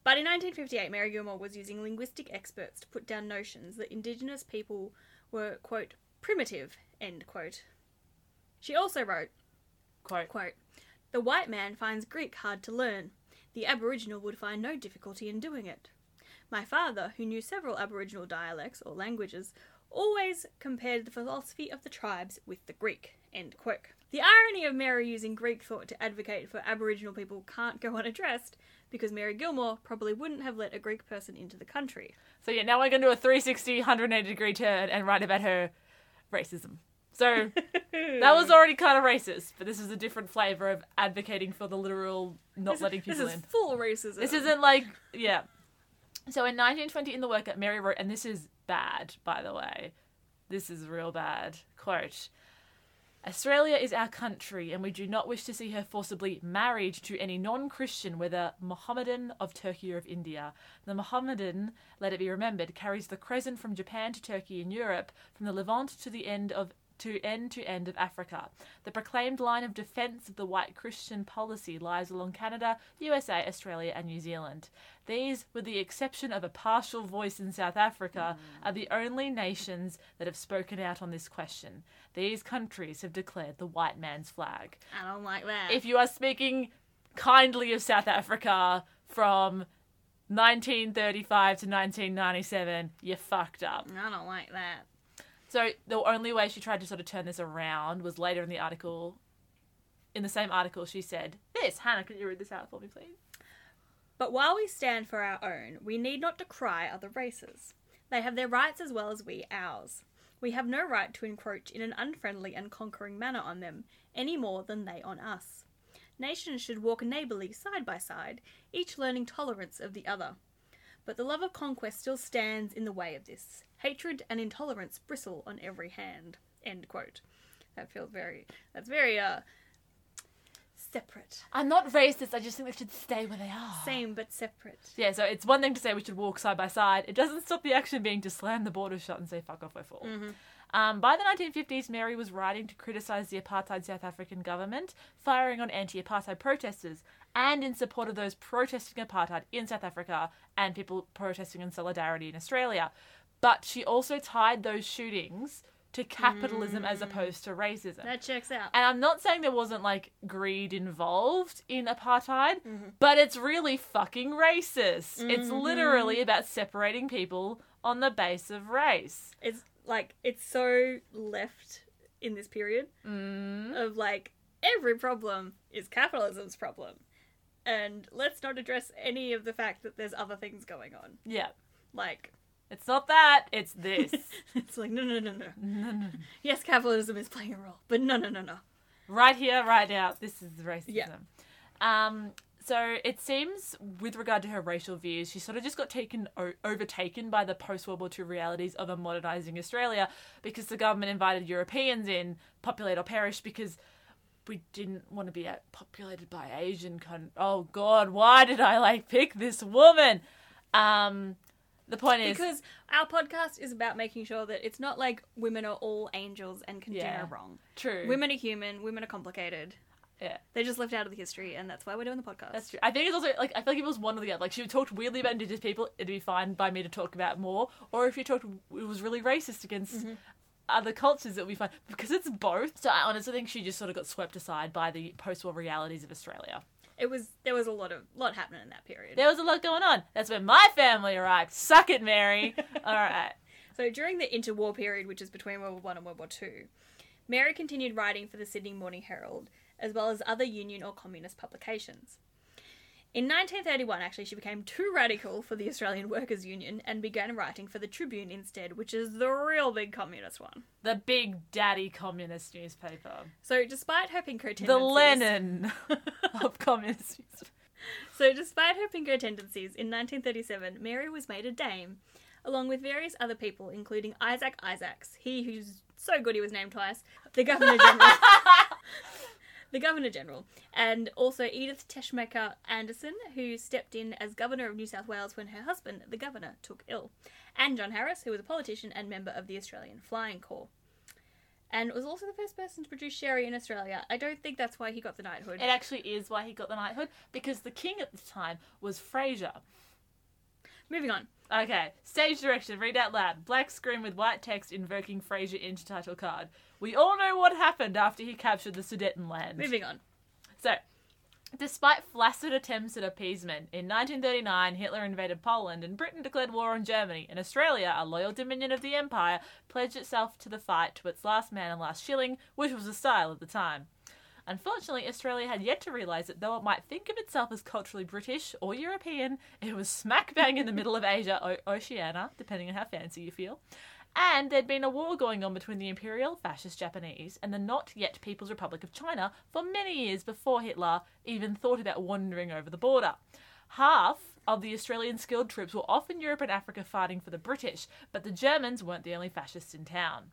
But in 1958, Mary Gilmore was using linguistic experts to put down notions that Indigenous people were, quote, primitive, end quote. She also wrote, quote. quote, The white man finds Greek hard to learn. The Aboriginal would find no difficulty in doing it. My father, who knew several Aboriginal dialects or languages, always compared the philosophy of the tribes with the Greek. End quote. The irony of Mary using Greek thought to advocate for Aboriginal people can't go unaddressed because Mary Gilmore probably wouldn't have let a Greek person into the country. So yeah, now we're going to do a 360, 180 degree turn and write about her racism. So that was already kind of racist, but this is a different flavour of advocating for the literal not This, letting this people is in. full racism. This isn't like yeah. So in 1920 in the worker, Mary wrote, and this is bad, by the way. This is real bad. Quote. Australia is our country, and we do not wish to see her forcibly married to any non Christian, whether Mohammedan of Turkey or of India. The Mohammedan, let it be remembered, carries the crescent from Japan to Turkey in Europe, from the Levant to the end of to end to end of Africa. The proclaimed line of defence of the white Christian policy lies along Canada, USA, Australia, and New Zealand. These, with the exception of a partial voice in South Africa, hmm. are the only nations that have spoken out on this question. These countries have declared the white man's flag. I don't like that. If you are speaking kindly of South Africa from 1935 to 1997, you fucked up. I don't like that. So the only way she tried to sort of turn this around was later in the article. In the same article, she said, "This Hannah, could you read this out for me, please?" But while we stand for our own, we need not decry other races. They have their rights as well as we ours. We have no right to encroach in an unfriendly and conquering manner on them, any more than they on us. Nations should walk neighbourly side by side, each learning tolerance of the other. But the love of conquest still stands in the way of this. Hatred and intolerance bristle on every hand. End quote. That feels very. That's very uh. Separate. I'm not racist. I just think they should stay where they are. Same but separate. Yeah, so it's one thing to say we should walk side by side. It doesn't stop the action being to slam the border shut and say fuck off, we're full. Um, by the 1950s, Mary was writing to criticise the apartheid South African government, firing on anti apartheid protesters, and in support of those protesting apartheid in South Africa and people protesting in solidarity in Australia. But she also tied those shootings to capitalism as mm. opposed to racism. That checks out. And I'm not saying there wasn't like greed involved in apartheid, mm-hmm. but it's really fucking racist. It's mm-hmm. literally about separating people on the base of race. it's like it's so left in this period mm. of like every problem is capitalism's problem and let's not address any of the fact that there's other things going on Yeah. like It's not that, it's this. it's like no no no no No, no. yes capitalism is playing a role but no no no no right here, right now, this is racism. Yeah. Um, so it seems, with regard to her racial views, she sort of just got taken o- overtaken by the post World War II realities of a modernising Australia because the government invited Europeans in, populate or perish, because we didn't want to be populated by Asian. Con- oh God, why did I like pick this woman? Um, the point is, because our podcast is about making sure that it's not like women are all angels and can Yeah. do no wrong true. women are human women are complicated yeah. they're just left out of the history and that's why we're doing the podcast That's true. I think it's also like I feel like it was one or the other. Like she talked weirdly about Indigenous people, it'd be fine by me to talk about more. Or if you talked, it was really racist against other cultures, that we find because it's both. So I honestly think she just sort of got swept aside by the post-war realities of Australia. it was there was a lot of lot happening in that period There was a lot going on. That's when my family arrived. Suck it, Mary. All right. So during the interwar period, which is between World War One and World War Two, Mary continued writing for the Sydney Morning Herald, as well as other Union or Communist publications. In 1931, actually, she became too radical for the Australian Workers' Union and began writing for the Tribune instead, which is the real big communist one. The big daddy communist newspaper. So, despite her Pinko tendencies, The Lenin of communist. So, despite her Pinko tendencies, in 1937, Mary was made a dame, along with various other people, including Isaac Isaacs, he who's so good he was named twice, the Governor General. the Governor General, and also Edith Teschmaker Anderson, who stepped in as Governor of New South Wales when her husband, the Governor, took ill, and John Harris, who was a politician and member of the Australian Flying Corps. And was also the first person to produce sherry in Australia. I don't think that's why he got the knighthood. It actually is why he got the knighthood because the king at the time was Fraser. Moving on. Okay, stage direction, read out loud. Black screen with white text invoking Fraser into title card. We all know what happened after he captured the Sudetenland. Moving on. So, despite flaccid attempts at appeasement, in 1939 Hitler invaded Poland and Britain declared war on Germany, and Australia, a loyal dominion of the Empire, pledged itself to the fight to its last man and last shilling, which was the style at the time. Unfortunately, Australia had yet to realise that though it might think of itself as culturally British or European, it was smack bang in the middle of Asia, o- Oceania, depending on how fancy you feel. And there'd been a war going on between the Imperial Fascist Japanese and the not yet People's Republic of China for many years before Hitler even thought about wandering over the border. Half of the Australian skilled troops were off in Europe and Africa fighting for the British, but the Germans weren't the only fascists in town.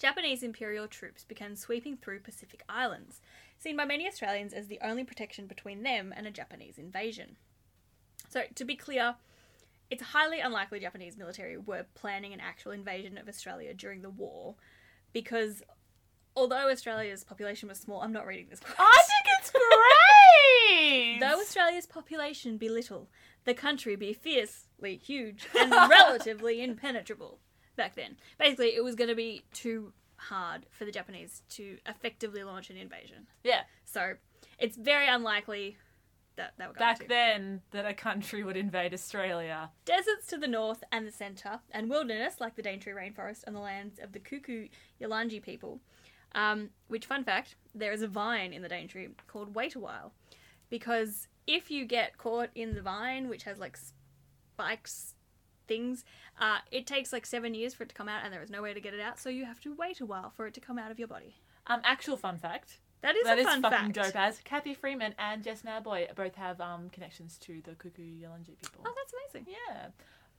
Japanese imperial troops began sweeping through Pacific Islands, seen by many Australians as the only protection between them and a Japanese invasion. So, to be clear, it's highly unlikely Japanese military were planning an actual invasion of Australia during the war because although Australia's population was small, I'm not reading this quote. I think it's great. Though Australia's population be little, the country be fiercely huge and relatively impenetrable back then. Basically, it was going to be too hard for the Japanese to effectively launch an invasion. yeah, So it's very unlikely that they would going back to. then that a country would invade Australia. Deserts to the north and the centre, and wilderness like the Daintree rainforest and the lands of the Kuku Yalanji people. Um, which, fun fact, there is a vine in the Daintree called Wait a While. Because if you get caught in the vine, which has like spikes things, uh, it takes like seven years for it to come out, and there is no way to get it out, so you have to wait a while for it to come out of your body. Um, actual fun fact. That is That a is fun fucking fact. dope as Cathy Freeman and Jess Mauboy both have um connections to the Kuku Yalanji people. Oh, that's amazing. Yeah.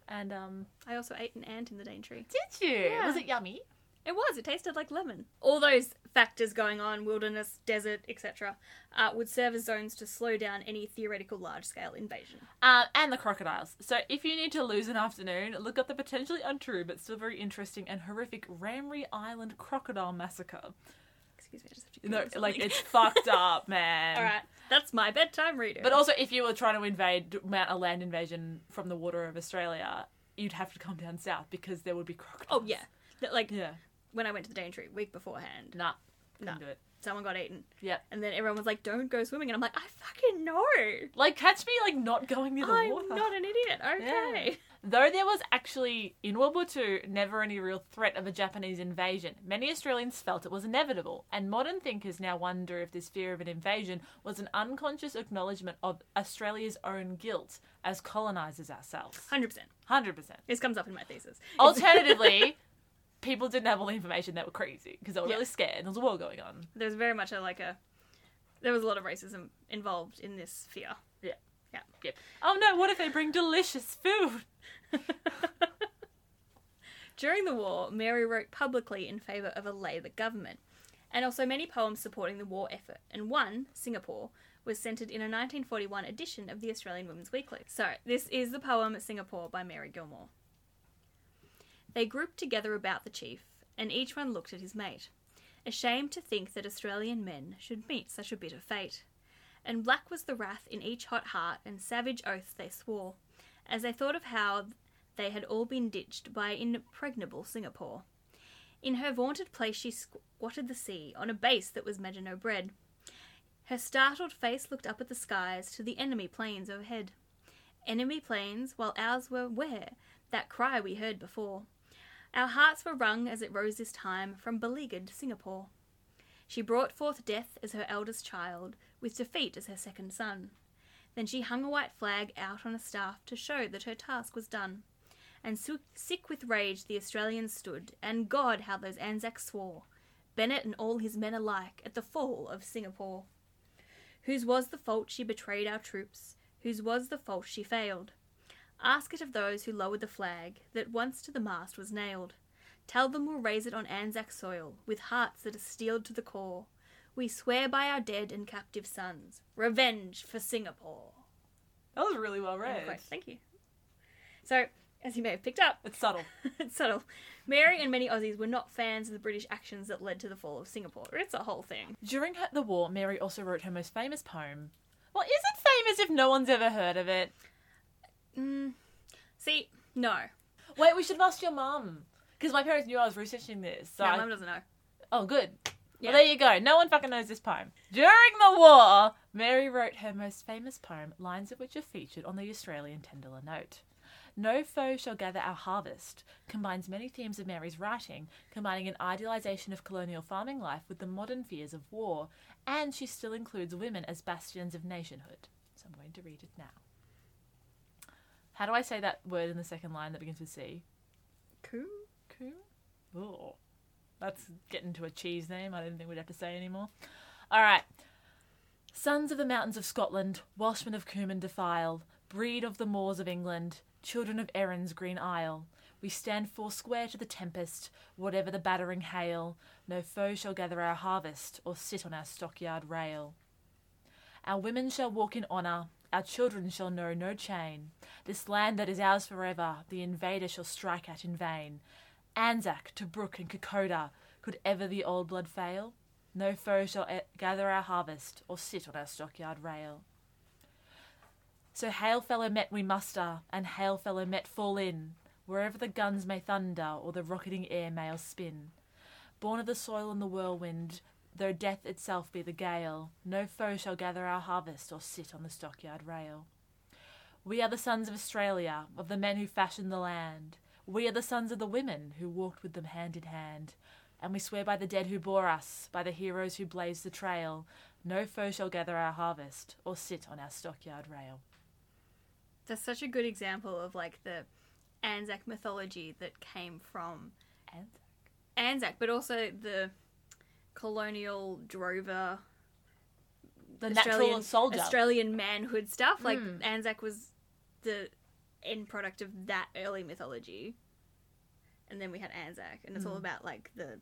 And um I also ate an ant in the Daintree. did you? Yeah. Was it yummy? It was. It tasted like lemon. All those factors going on, wilderness, desert, etc., uh, would serve as zones to slow down any theoretical large-scale invasion. Uh, and the crocodiles. So if you need to lose an afternoon, look up the potentially untrue but still very interesting and horrific Ramree Island crocodile massacre. Excuse me, I just have to. Google like it's fucked up, man. All right. That's my bedtime reading. But also, if you were trying to invade, mount a land invasion from the water of Australia, you'd have to come down south because there would be crocodiles. oh yeah, like Yeah. When I went to the Daintree week beforehand, Nah. Nah. Couldn't do it. someone got eaten, Yeah. and then everyone was like, "Don't go swimming," and I'm like, "I fucking know. Like, catch me, like, not going near the I'm water. not an idiot." Okay. Though there was actually, in World War II, never any real threat of a Japanese invasion, many Australians felt it was inevitable, and modern thinkers now wonder if this fear of an invasion was an unconscious acknowledgement of Australia's own guilt as colonisers ourselves. Hundred percent. 100%. This comes up in my thesis. Alternatively, people didn't have all the information they were crazy because they were Yeah. really scared. There was a war going on. There's very much a like a. There was a lot of racism involved in this fear. Yeah. Yeah. Yep. Oh no, what if they bring delicious food? During the war, Mary wrote publicly in favour of a Labour government, and also many poems supporting the war effort, and one, Singapore, was centred in a 1941 edition of the Australian Women's Weekly. So, this is the poem Singapore by Mary Gilmore. They grouped together about the chief, and each one looked at his mate, ashamed to think that Australian men should meet such a bitter fate. And black was the wrath in each hot heart, and savage oaths they swore, as they thought of how they had all been ditched by impregnable Singapore. In her vaunted place she squatted the sea, on a base that was Maginot bred. Her startled face looked up at the skies to the enemy planes overhead. Enemy planes, while ours were where? That cry we heard before. Our hearts were wrung as it rose this time from beleaguered Singapore. She brought forth death as her eldest child, with defeat as her second son. Then she hung a white flag out on a staff to show that her task was done. And sick with rage the Australians stood, and God how those Anzacs swore, Bennett and all his men alike, at the fall of Singapore. Whose was the fault she betrayed our troops? Whose was the fault she failed? Ask it of those who lowered the flag that once to the mast was nailed. Tell them we'll raise it on Anzac soil, with hearts that are steeled to the core. We swear by our dead and captive sons, revenge for Singapore. That was really well read. Thank you. So, as you may have picked up, It's subtle. it's subtle. Mary and many Aussies were not fans of the British actions that led to the fall of Singapore. It's a whole thing. During her, the war, Mary also wrote her most famous poem. Well, is it famous if no one's ever heard of it? Mm, see, no. Wait, we should have asked your mum. Because my parents knew I was researching this. So no, I- Mum doesn't know. Oh, good. Yeah. Well, there you go. No one fucking knows this poem. During the war, Mary wrote her most famous poem, lines of which are featured on the Australian Tenderler Note. No foe shall gather our harvest combines many themes of Mary's writing, combining an idealization of colonial farming life with the modern fears of war, and she still includes women as bastions of nationhood. So I'm going to read it now. How do I say that word in the second line that begins with C? Cool. Coon? Oh, that's getting to a cheese name. I didn't think we'd have to say anymore. All right. Sons of the mountains of Scotland, Welshmen of Cummin defile, breed of the moors of England, children of Erin's green isle. We stand foursquare to the tempest, whatever the battering hail. No foe shall gather our harvest, or sit on our stockyard rail. Our women shall walk in honour, our children shall know no chain. This land that is ours forever, the invader shall strike at in vain. Anzac, Tobruk, and Kokoda, Could ever the old blood fail? No foe shall e- gather our harvest or sit on our stockyard rail. So hail fellow met we muster, and hail fellow met fall in, wherever the guns may thunder or the rocketing air mail spin. Born of the soil and the whirlwind, though death itself be the gale, no foe shall gather our harvest or sit on the stockyard rail. We are the sons of Australia, of the men who fashioned the land. We are the sons of the women who walked with them hand in hand. And we swear by the dead who bore us, by the heroes who blazed the trail, no foe shall gather our harvest or sit on our stockyard rail. That's such a good example of like the Anzac mythology that came from And Anzac, but also the colonial drover the natural soldier. Australian manhood stuff. Like Mm. Anzac was the end product of that early mythology, and then we had Anzac, and it's all Mm. about like the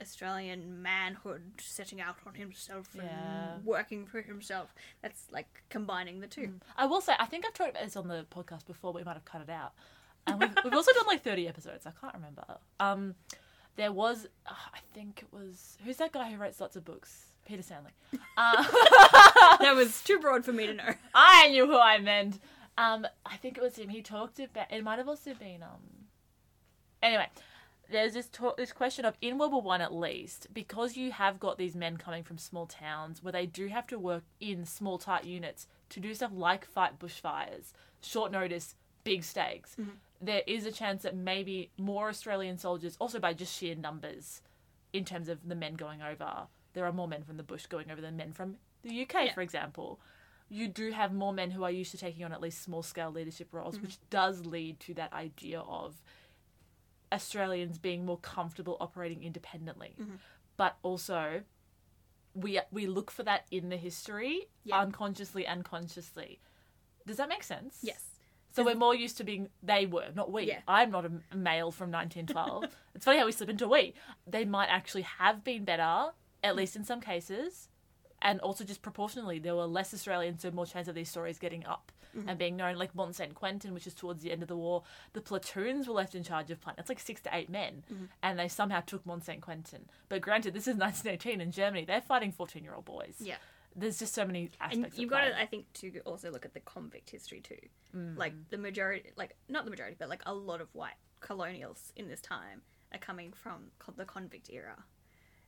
Australian manhood setting out on himself and Yeah. working for himself. That's like combining the two. I will say, I think I've talked about this on the podcast before, but we might have cut it out. And we've, we've also done like 30 episodes. I can't remember. Um, there was, uh, I think it was, who's that guy who writes lots of books? Peter Stanley. Uh, that was too broad for me to know. I knew who I meant. Um, I think it was him. He talked about. It might have also been. Um. Anyway, there's this talk, this question of in World War One at least because you have got these men coming from small towns where they do have to work in small tight units to do stuff like fight bushfires, short notice, big stakes. There is a chance that maybe more Australian soldiers, also by just sheer numbers, in terms of the men going over, there are more men from the bush going over than men from the UK, Yeah. for example you do have more men who are used to taking on at least small scale leadership roles, mm-hmm. which does lead to that idea of Australians being more comfortable operating independently. Mm-hmm. But also, we we look for that in the history Yeah. unconsciously and consciously. Does that make sense? Yes. So we're more used to being they were, not we. Yeah. I'm not a male from 1912. it's funny how we slip into we. They might actually have been better, at least in some cases, and also just proportionally, there were less Australians, so more chance of these stories getting up mm-hmm. and being known. Like Mont Saint Quentin, which is towards the end of the war, the platoons were left in charge of planning. It's like six to eight men, mm-hmm. and they somehow took Mont Saint Quentin. But granted, this is 1918 in Germany. They're fighting 14 year old boys. Yeah. There's just so many And aspects. you've got to, I think, to also look at the convict history too. Mm. Like the majority, like not the majority, but like a lot of white colonials in this time are coming from the convict era,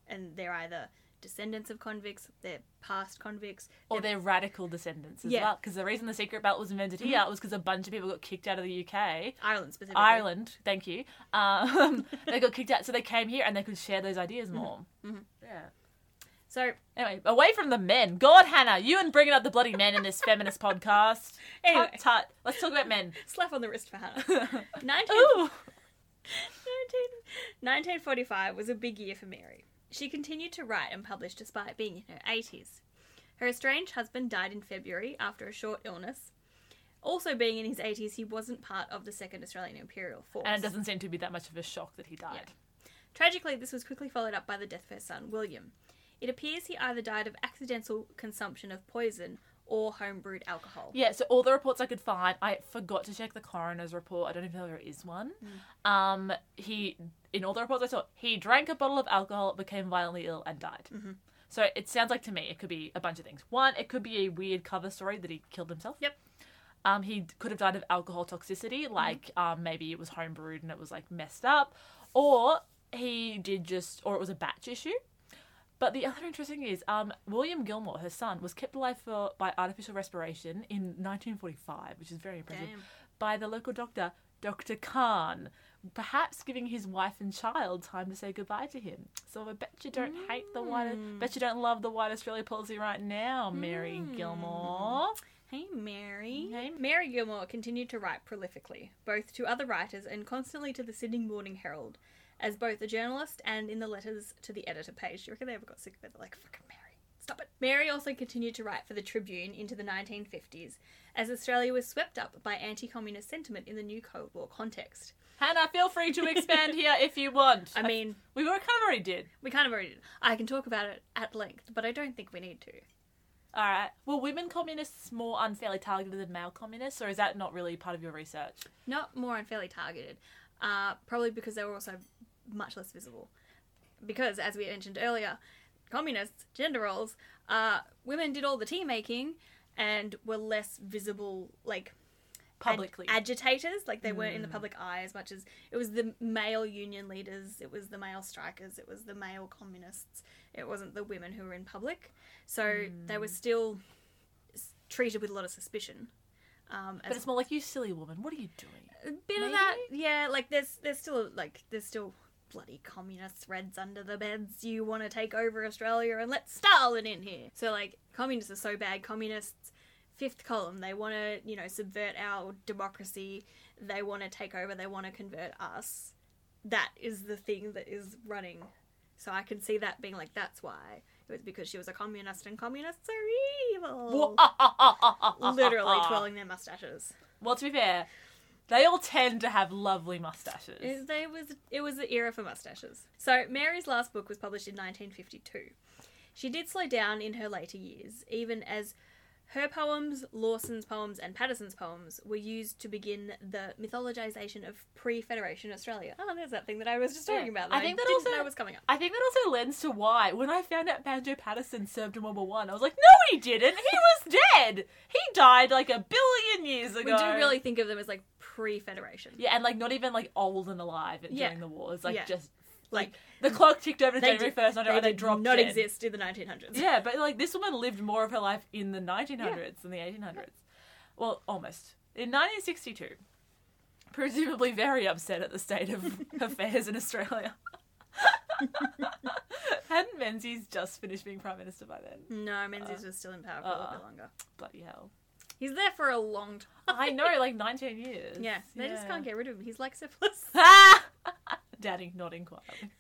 and they're either descendants of convicts, they're past convicts, or they're- radical descendants as Yeah. well. Because the reason the secret ballot was invented here was because a bunch of people got kicked out of the UK. Ireland specifically. Ireland, thank you. Um, they got kicked out, so they came here and they could share those ideas more. Yeah. So Anyway, away from the men. God, Hannah, you and bringing up the bloody men in this feminist podcast. Anyway. Tut, tut. Let's talk about men. slap on the wrist for Hannah. 19, Ooh. 19, 1945 was a big year for Mary. She continued to write and publish despite being in her 80s. Her estranged husband died in February after a short illness. Also, being in his 80s, he wasn't part of the Second Australian Imperial Force. And it doesn't seem to be that much of a shock that he died. Tragically, this was quickly followed up by the death of her son, William. It appears he either died of accidental consumption of poison or homebrewed alcohol. Yeah, so all the reports I could find, I forgot to check the coroner's report. I don't even know if there is one. Um, he in all the reports I saw, he drank a bottle of alcohol, became violently ill, and died. So it sounds like to me it could be a bunch of things. One, it could be a weird cover story that he killed himself. Yep. Um, he could have died of alcohol toxicity, like um, maybe it was homebrewed and it was like messed up, or he did just, or it was a batch issue. But the other interesting thing is, um, William Gilmore, her son, was kept alive for by artificial respiration in 1945, which is very impressive, Damn. by the local doctor, Dr. Khan, perhaps giving his wife and child time to say goodbye to him. So I bet you don't hate the white, bet you don't love the white Australia policy right now, Mary Gilmore. Hey, Mary. Hey. Mary Gilmore continued to write prolifically, both to other writers and constantly to the Sydney Morning Herald, as both a journalist and in the letters to the editor page. Do you reckon they ever got sick of it? They're like, fucking Mary, stop it. Mary also continued to write for the Tribune into the 1950s, as Australia was swept up by anti communist sentiment in the new Cold War context. Hannah, feel free to expand here if you want. I mean, we were kind of already did. we kind of already did. I can talk about it at length, but I don't think we need to. All right. Were women communists more unfairly targeted than male communists, or is that not really part of your research? not more unfairly targeted, uh, probably because they were also much less visible. because, as we mentioned earlier, communists, gender roles, uh, women did all the tea making and were less visible, like ag- Publicly. agitators. Like they weren't in the public eye as much as it was the male union leaders, it was the male strikers, it was the male communists. It wasn't the women who were in public, so they were still treated with a lot of suspicion. Um, but it's more like, you silly woman, what are you doing? a bit of that, yeah. Like there's there's still like there's still bloody communist threads under the beds. You want to take over Australia and let Stalin in here. So like communists are so bad. Communists, fifth column. They want to you know subvert our democracy. They want to take over. They want to convert us. That is the thing that is running. So I can see that being like that's why it was because she was a communist and communists are evil. Literally twirling their mustaches. Well, to be fair, they all tend to have lovely mustaches. It, they was it was the era for mustaches. So Mary's last book was published in 1952. She did slow down in her later years, even as her poems, Lawson's poems, and Paterson's poems were used to begin the mythologization of pre-Federation Australia. Oh, there's that thing that I was just talking Yeah. about. I That think that didn't also- know was coming up. I think that also lends to why when I found out Banjo Paterson served in World War One, I, was like, no, he didn't. He was dead. He died like a billion years ago. We do really think of them as like pre-Federation. yeah, and like not even like old and alive Yeah. during the wars. Like Yeah. just Like, like the clock ticked over to January first, and they they, dropped not dead. exist in the 1900s. Yeah, but like this woman lived more of her life in the 1900s than the 1800s. Well, almost. In 1962, presumably very upset at the state of affairs in Australia. Hadn't Menzies just finished being Prime Minister by then? No, Menzies was still in power for a little uh. bit longer. Bloody hell. He's there for a long time. I know, like 19 years. Yeah, they just can't get rid of him. He's like syphilis. Daddy nodding quietly.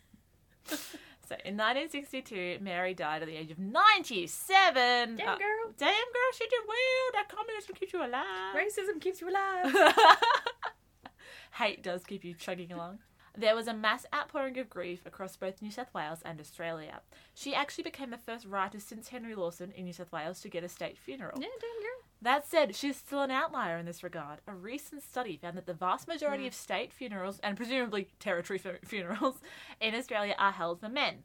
so in 1962, Mary died at the age of 97. Damn Uh, girl. damn girl, she did well. That communism keeps you alive. Racism keeps you alive. Hate does keep you chugging along. There was a mass outpouring of grief across both New South Wales and Australia. She actually became the first writer since Henry Lawson in New South Wales to get a state funeral. yeah, damn girl. That said, she's still an outlier in this regard. A recent study found that the vast majority of state funerals, and presumably territory fu- funerals, in Australia are held for men.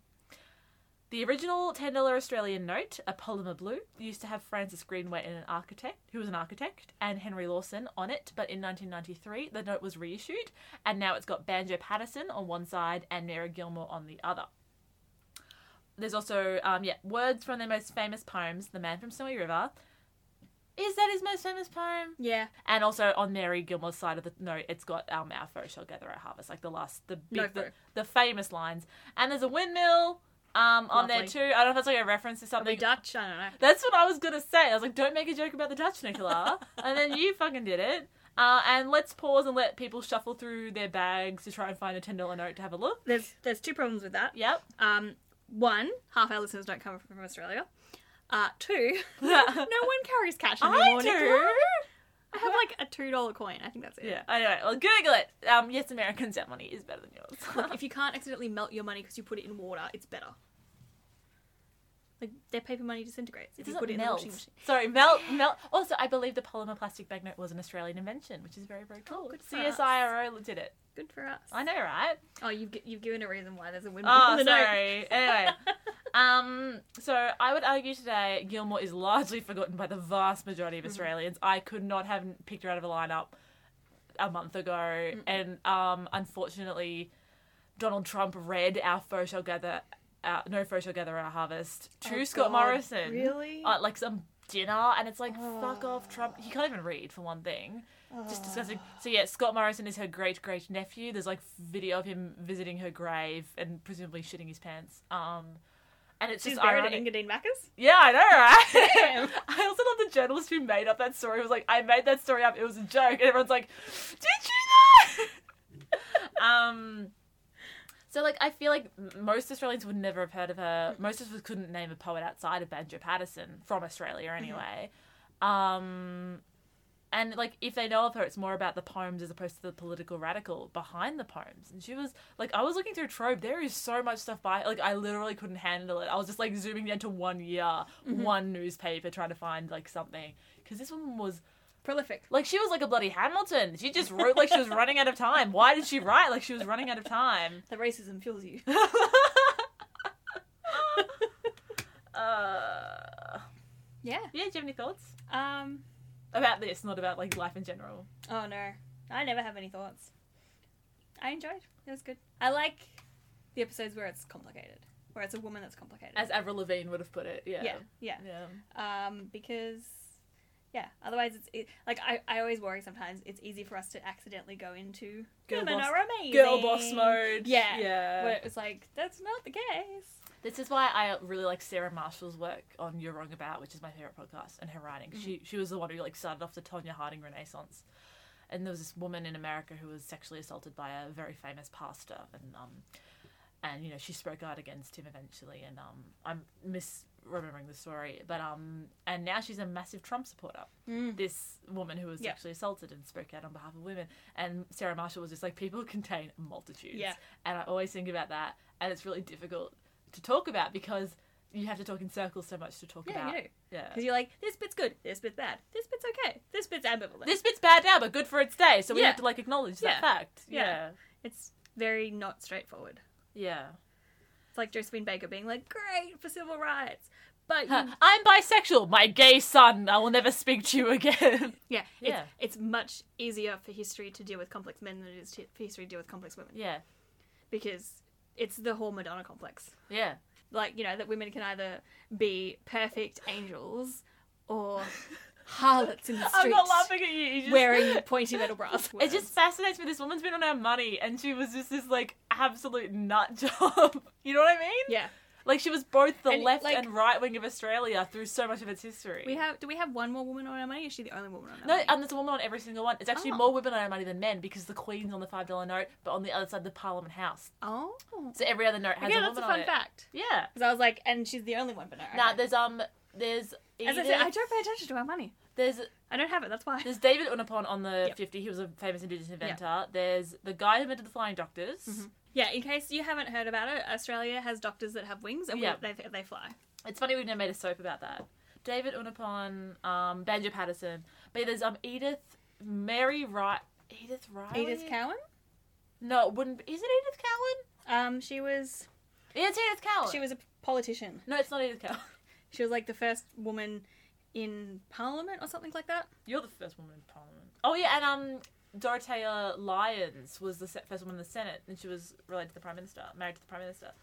The original $10 Australian note, a polymer blue, used to have Francis Greenway an architect, who was an architect, and Henry Lawson on it, but in 1993 the note was reissued, and now it's got Banjo Paterson on one side and Mary Gilmore on the other. There's also, um, yeah, words from their most famous poems, The Man from Snowy River. Is that his most famous poem? Yeah. And also on Mary Gilmore's side of the note, it's got um, "Our foe shall gather at harvest," like the last, the big, No the, the famous lines. And there's a windmill um, on there too. I don't know if it's like a reference to something. Dutch? I don't know. That's what I was gonna say. I was like, don't make a joke about the Dutch, Nicola. and then you fucking did it. Uh, and let's pause and let people shuffle through their bags to try and find a ten dollar note to have a look. There's there's two problems with that. Yep. Um, one, half our listeners don't come from Australia. Uh, two, no one carries cash anymore. I Nicola. do. I have like a two dollar coin. I think that's it. Yeah. Anyway, well, Google it. Um, yes, American cent money is better than yours. Look, if you can't accidentally melt your money because you put it in water, it's better. Like their paper money disintegrates if you put it in the washing machine. Sorry, melt, melt. Also, I believe the polymer plastic banknote was an Australian invention, which is very, very cool. Oh, good for us. CSIRO did it. Good for us. I know, right? Oh, you've you've given a reason why there's a windmill Oh, in the note. sorry. Anyway, um, so I would argue today Gilmore is largely forgotten by the vast majority of Mm-hmm. Australians. I could not have picked her out of a lineup a month ago, and um, unfortunately, Donald Trump read "Our foe shall gather." Uh, no foe shall gather our harvest to Oh, Scott God. Morrison. Really? at like some dinner, and it's like, fuck off, Trump. He can't even read for one thing. Just disgusting. So yeah, Scott Morrison is her great great nephew. There's like video of him visiting her grave and presumably shitting his pants. Um, and it's She's just ironic. Engadine Macca's. Yeah, I know, right? I also love the journalist who made up that story. Was like, I made that story up. It was a joke, and everyone's like, Did you know? um. So like, I feel like most Australians would never have heard of her. Most of us couldn't name a poet outside of Banjo Paterson from Australia, anyway. Um. And like, if they know of her, it's more about the poems as opposed to the political radical behind the poems. And she was like, I was looking through Trove. There is so much stuff by. Like, I literally couldn't handle it. I was just like zooming down to one year, one newspaper, trying to find like something. Because this woman was Prolific. like, she was like a bloody Hamilton. She just wrote like she was running out of time. Why did she write like she was running out of time? The racism fuels you. Uh, Yeah. yeah. Do you have any thoughts Um. About this? Not about like life in general. Oh no, I never have any thoughts. I enjoyed. It was good. I like the episodes where it's complicated, where it's a woman that's complicated. As Avril Lavigne would have put it. Yeah. yeah, yeah. Yeah. Um, because yeah, otherwise it's it, like I, I always worry sometimes it's easy for us to accidentally go into Girl women boss- are amazing, Girl boss mode. Yeah, Yeah. It's like that's not the case. This is why I really like Sarah Marshall's work on You're Wrong About, which is my favorite podcast, and her writing. She she was the one who like started off the Tonya Harding Renaissance, and there was this woman in America who was sexually assaulted by a very famous pastor, and um, and you know she spoke out against him eventually, and um, I'm misremembering the story, but um, and now she's a massive Trump supporter. This woman who was Yeah. sexually assaulted and spoke out on behalf of women, and Sarah Marshall was just like people contain multitudes, Yeah. and I always think about that, and it's really difficult to talk about because you have to talk in circles so much to talk Yeah, about. you do. Yeah. Because you're like this bit's good, this bit's bad, this bit's okay, this bit's ambivalent. This bit's bad now, but good for its day, so we Yeah. have to like acknowledge Yeah. that fact. Yeah. It's very not straightforward. Yeah. It's like Josephine Baker being like, "Great for civil rights," but you, I'm bisexual. My gay son. I will never speak to you again. yeah, Yeah. It's, it's much easier for history to deal with complex men than it is to, for history to deal with complex women yeah. because it's the whole Madonna complex. Yeah. Like you know that women can either be perfect angels or harlots in the street I'm not laughing at you. you just... wearing pointy metal bras. It just fascinates me. This woman's been on her money, and she was just this like absolute nut job. you know what I mean? yeah. Like she was both the And, left like- and right wing of Australia through so much of its history. We have. Do we have one more woman on our money? Is she the only woman on our No, money? and there's a woman on every single one. It's actually Oh. more women on our money than men because the Queen's on the five dollar note, but on the other side the Parliament House. oh. So every other note has yeah, a that's woman a fun on it. fact. Yeah. Because I was like, and she's the only one, but no. Now okay. there's um there's As I said, I don't pay attention to our money. There's I don't have it. That's why. there's David Unaipon on the Yep. 50. He was a famous Indigenous inventor. There's the guy who invented the Flying Doctors. Mm-hmm. Yeah, in case you haven't heard about it, Australia has doctors that have wings and we- Yeah. they, they fly. It's funny we've never made a soap about that. David Unaipon, um, Banjo Paterson, but there's um Edith Mary Wright. Edith Riley. Edith Cowan. No, it wouldn't. Be. Is it Edith Cowan? Um, she was Yeah, it's Edith Cowan. she was a politician. No, it's not Edith Cowan. She was like the first woman in Parliament or something like that. You're the first woman in Parliament. Oh yeah, and um, Dorothea Lyons was the first woman in the Senate, and she was related to the Prime Minister, married to the Prime Minister.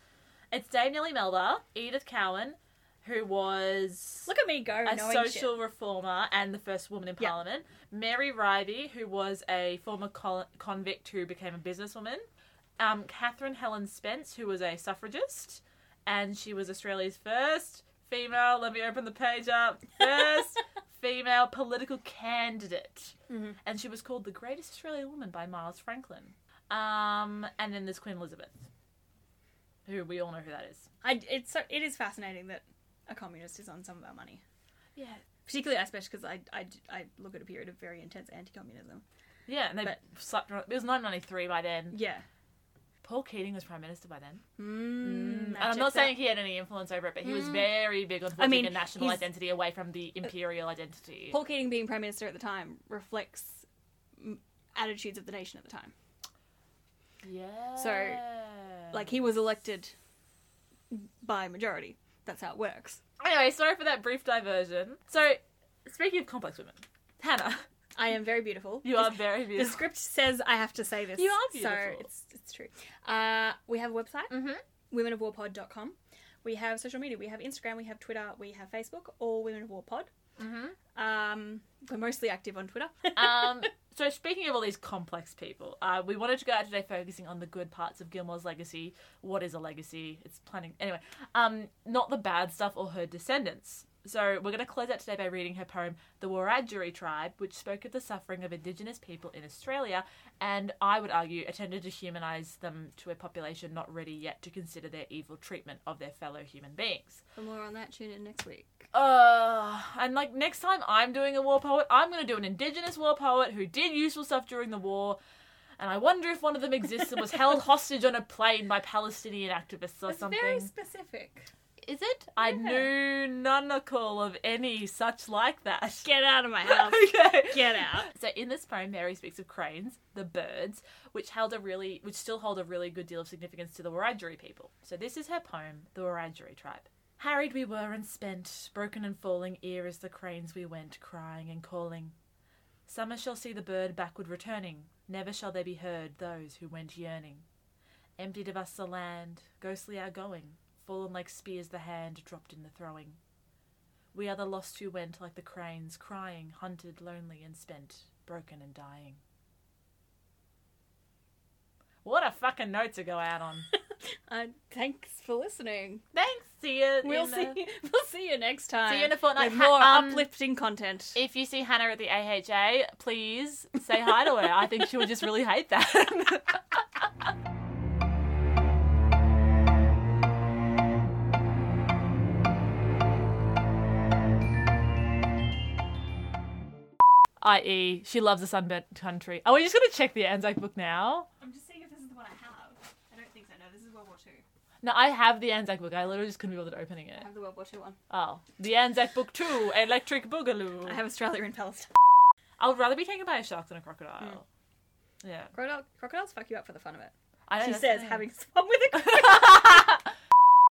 It's Dame Nellie Melba, Edith Cowan, who was Look at me go a social reformer and the first woman in. Parliament. Mary Reibey, who was a former convict who became a businesswoman. Um, Catherine Helen Spence, who was a suffragist, and she was Australia's first female. Let me open the page up. First female political candidate, Mhm. and she was called the greatest Australian woman by Miles Franklin. Um, and then there's Queen Elizabeth, who we all know who that is. I, it's so it is fascinating that a communist is on some of our money. Yeah, Particularly, especially because I, I, I look at a period of very intense anti-communism. yeah, and they But- slapped It was 1993 by then. Yeah. Paul Keating was prime minister by then. Mm, and I'm not saying he had any influence over it, but he was very big on forging mean, a national identity away from the imperial identity. Paul Keating being prime minister at the time reflects mm, attitudes of the nation at the time. yeah. So, Like he was elected by majority. That's how it works. Anyway, sorry for that brief diversion. So, speaking of complex women, Hannah, I am very beautiful. you are very beautiful. The script says I have to say this. You are beautiful. So it's it's true. Uh, we have a website, Mhm. womenofwarpod.com. We have social media. We have Instagram. We have Twitter. We have Facebook. All Women of War Pod. Mhm. Um, we're mostly active on Twitter. um, so speaking of all these complex people, uh, we wanted to go out today focusing on the good parts of Gilmore's legacy. What is a legacy? It's planning anyway. Um, not the bad stuff or her descendants. So we're going to close out today by reading her poem, "The Wiradjuri Tribe," which spoke of the suffering of Indigenous people in Australia, and I would argue attempted to humanise them to a population not ready yet to consider their evil treatment of their fellow human beings. For more on that, tune in next week. Uh, and like next time I'm doing a war poet, I'm gonna do an indigenous war poet who did useful stuff during the war. And I wonder if one of them exists and was held hostage on a plane by Palestinian activists or something. It's something. very specific. Is it? I knew none of any such like that. Get out of my house. okay. Get out. So in this poem, Mary speaks of cranes, the birds, which held a really, which still hold a really good deal of significance to the Wiradjuri people. So this is her poem, "The Wiradjuri Tribe." Harried we were and spent, broken and falling, ere as the cranes we went, crying and calling. Summer shall see the bird backward returning, never shall they be heard, those who went yearning. Emptied of us the land, ghostly our going, fallen like spears the hand dropped in the throwing. We are the lost who went like the cranes, crying, hunted, lonely and spent, broken and dying. What a fucking note to go out on. Uh, thanks for listening. Thanks. See you. We'll see. the- We'll see you next time. See you in a fortnight. With more um, uplifting content. If you see Hannah at the AHA, please say hi to her. I think she would just really hate that. I.e., she loves the sunburnt country. Oh, are we just going to check the Anzac book now? I'm just seeing if this is the one I have. I don't think so. No, this is World War Two. No, I have the Anzac book. I literally just couldn't be bothered opening it. I have the World War Two one. Oh, the Anzac book two, Electric Boogaloo. I have Australia and Palestine. I would rather be taken by a shark than a crocodile. Hmm. Yeah, Crocodile, crocodiles fuck you up for the fun of it. I know, She that's the says, thing. having fun with a crocodile.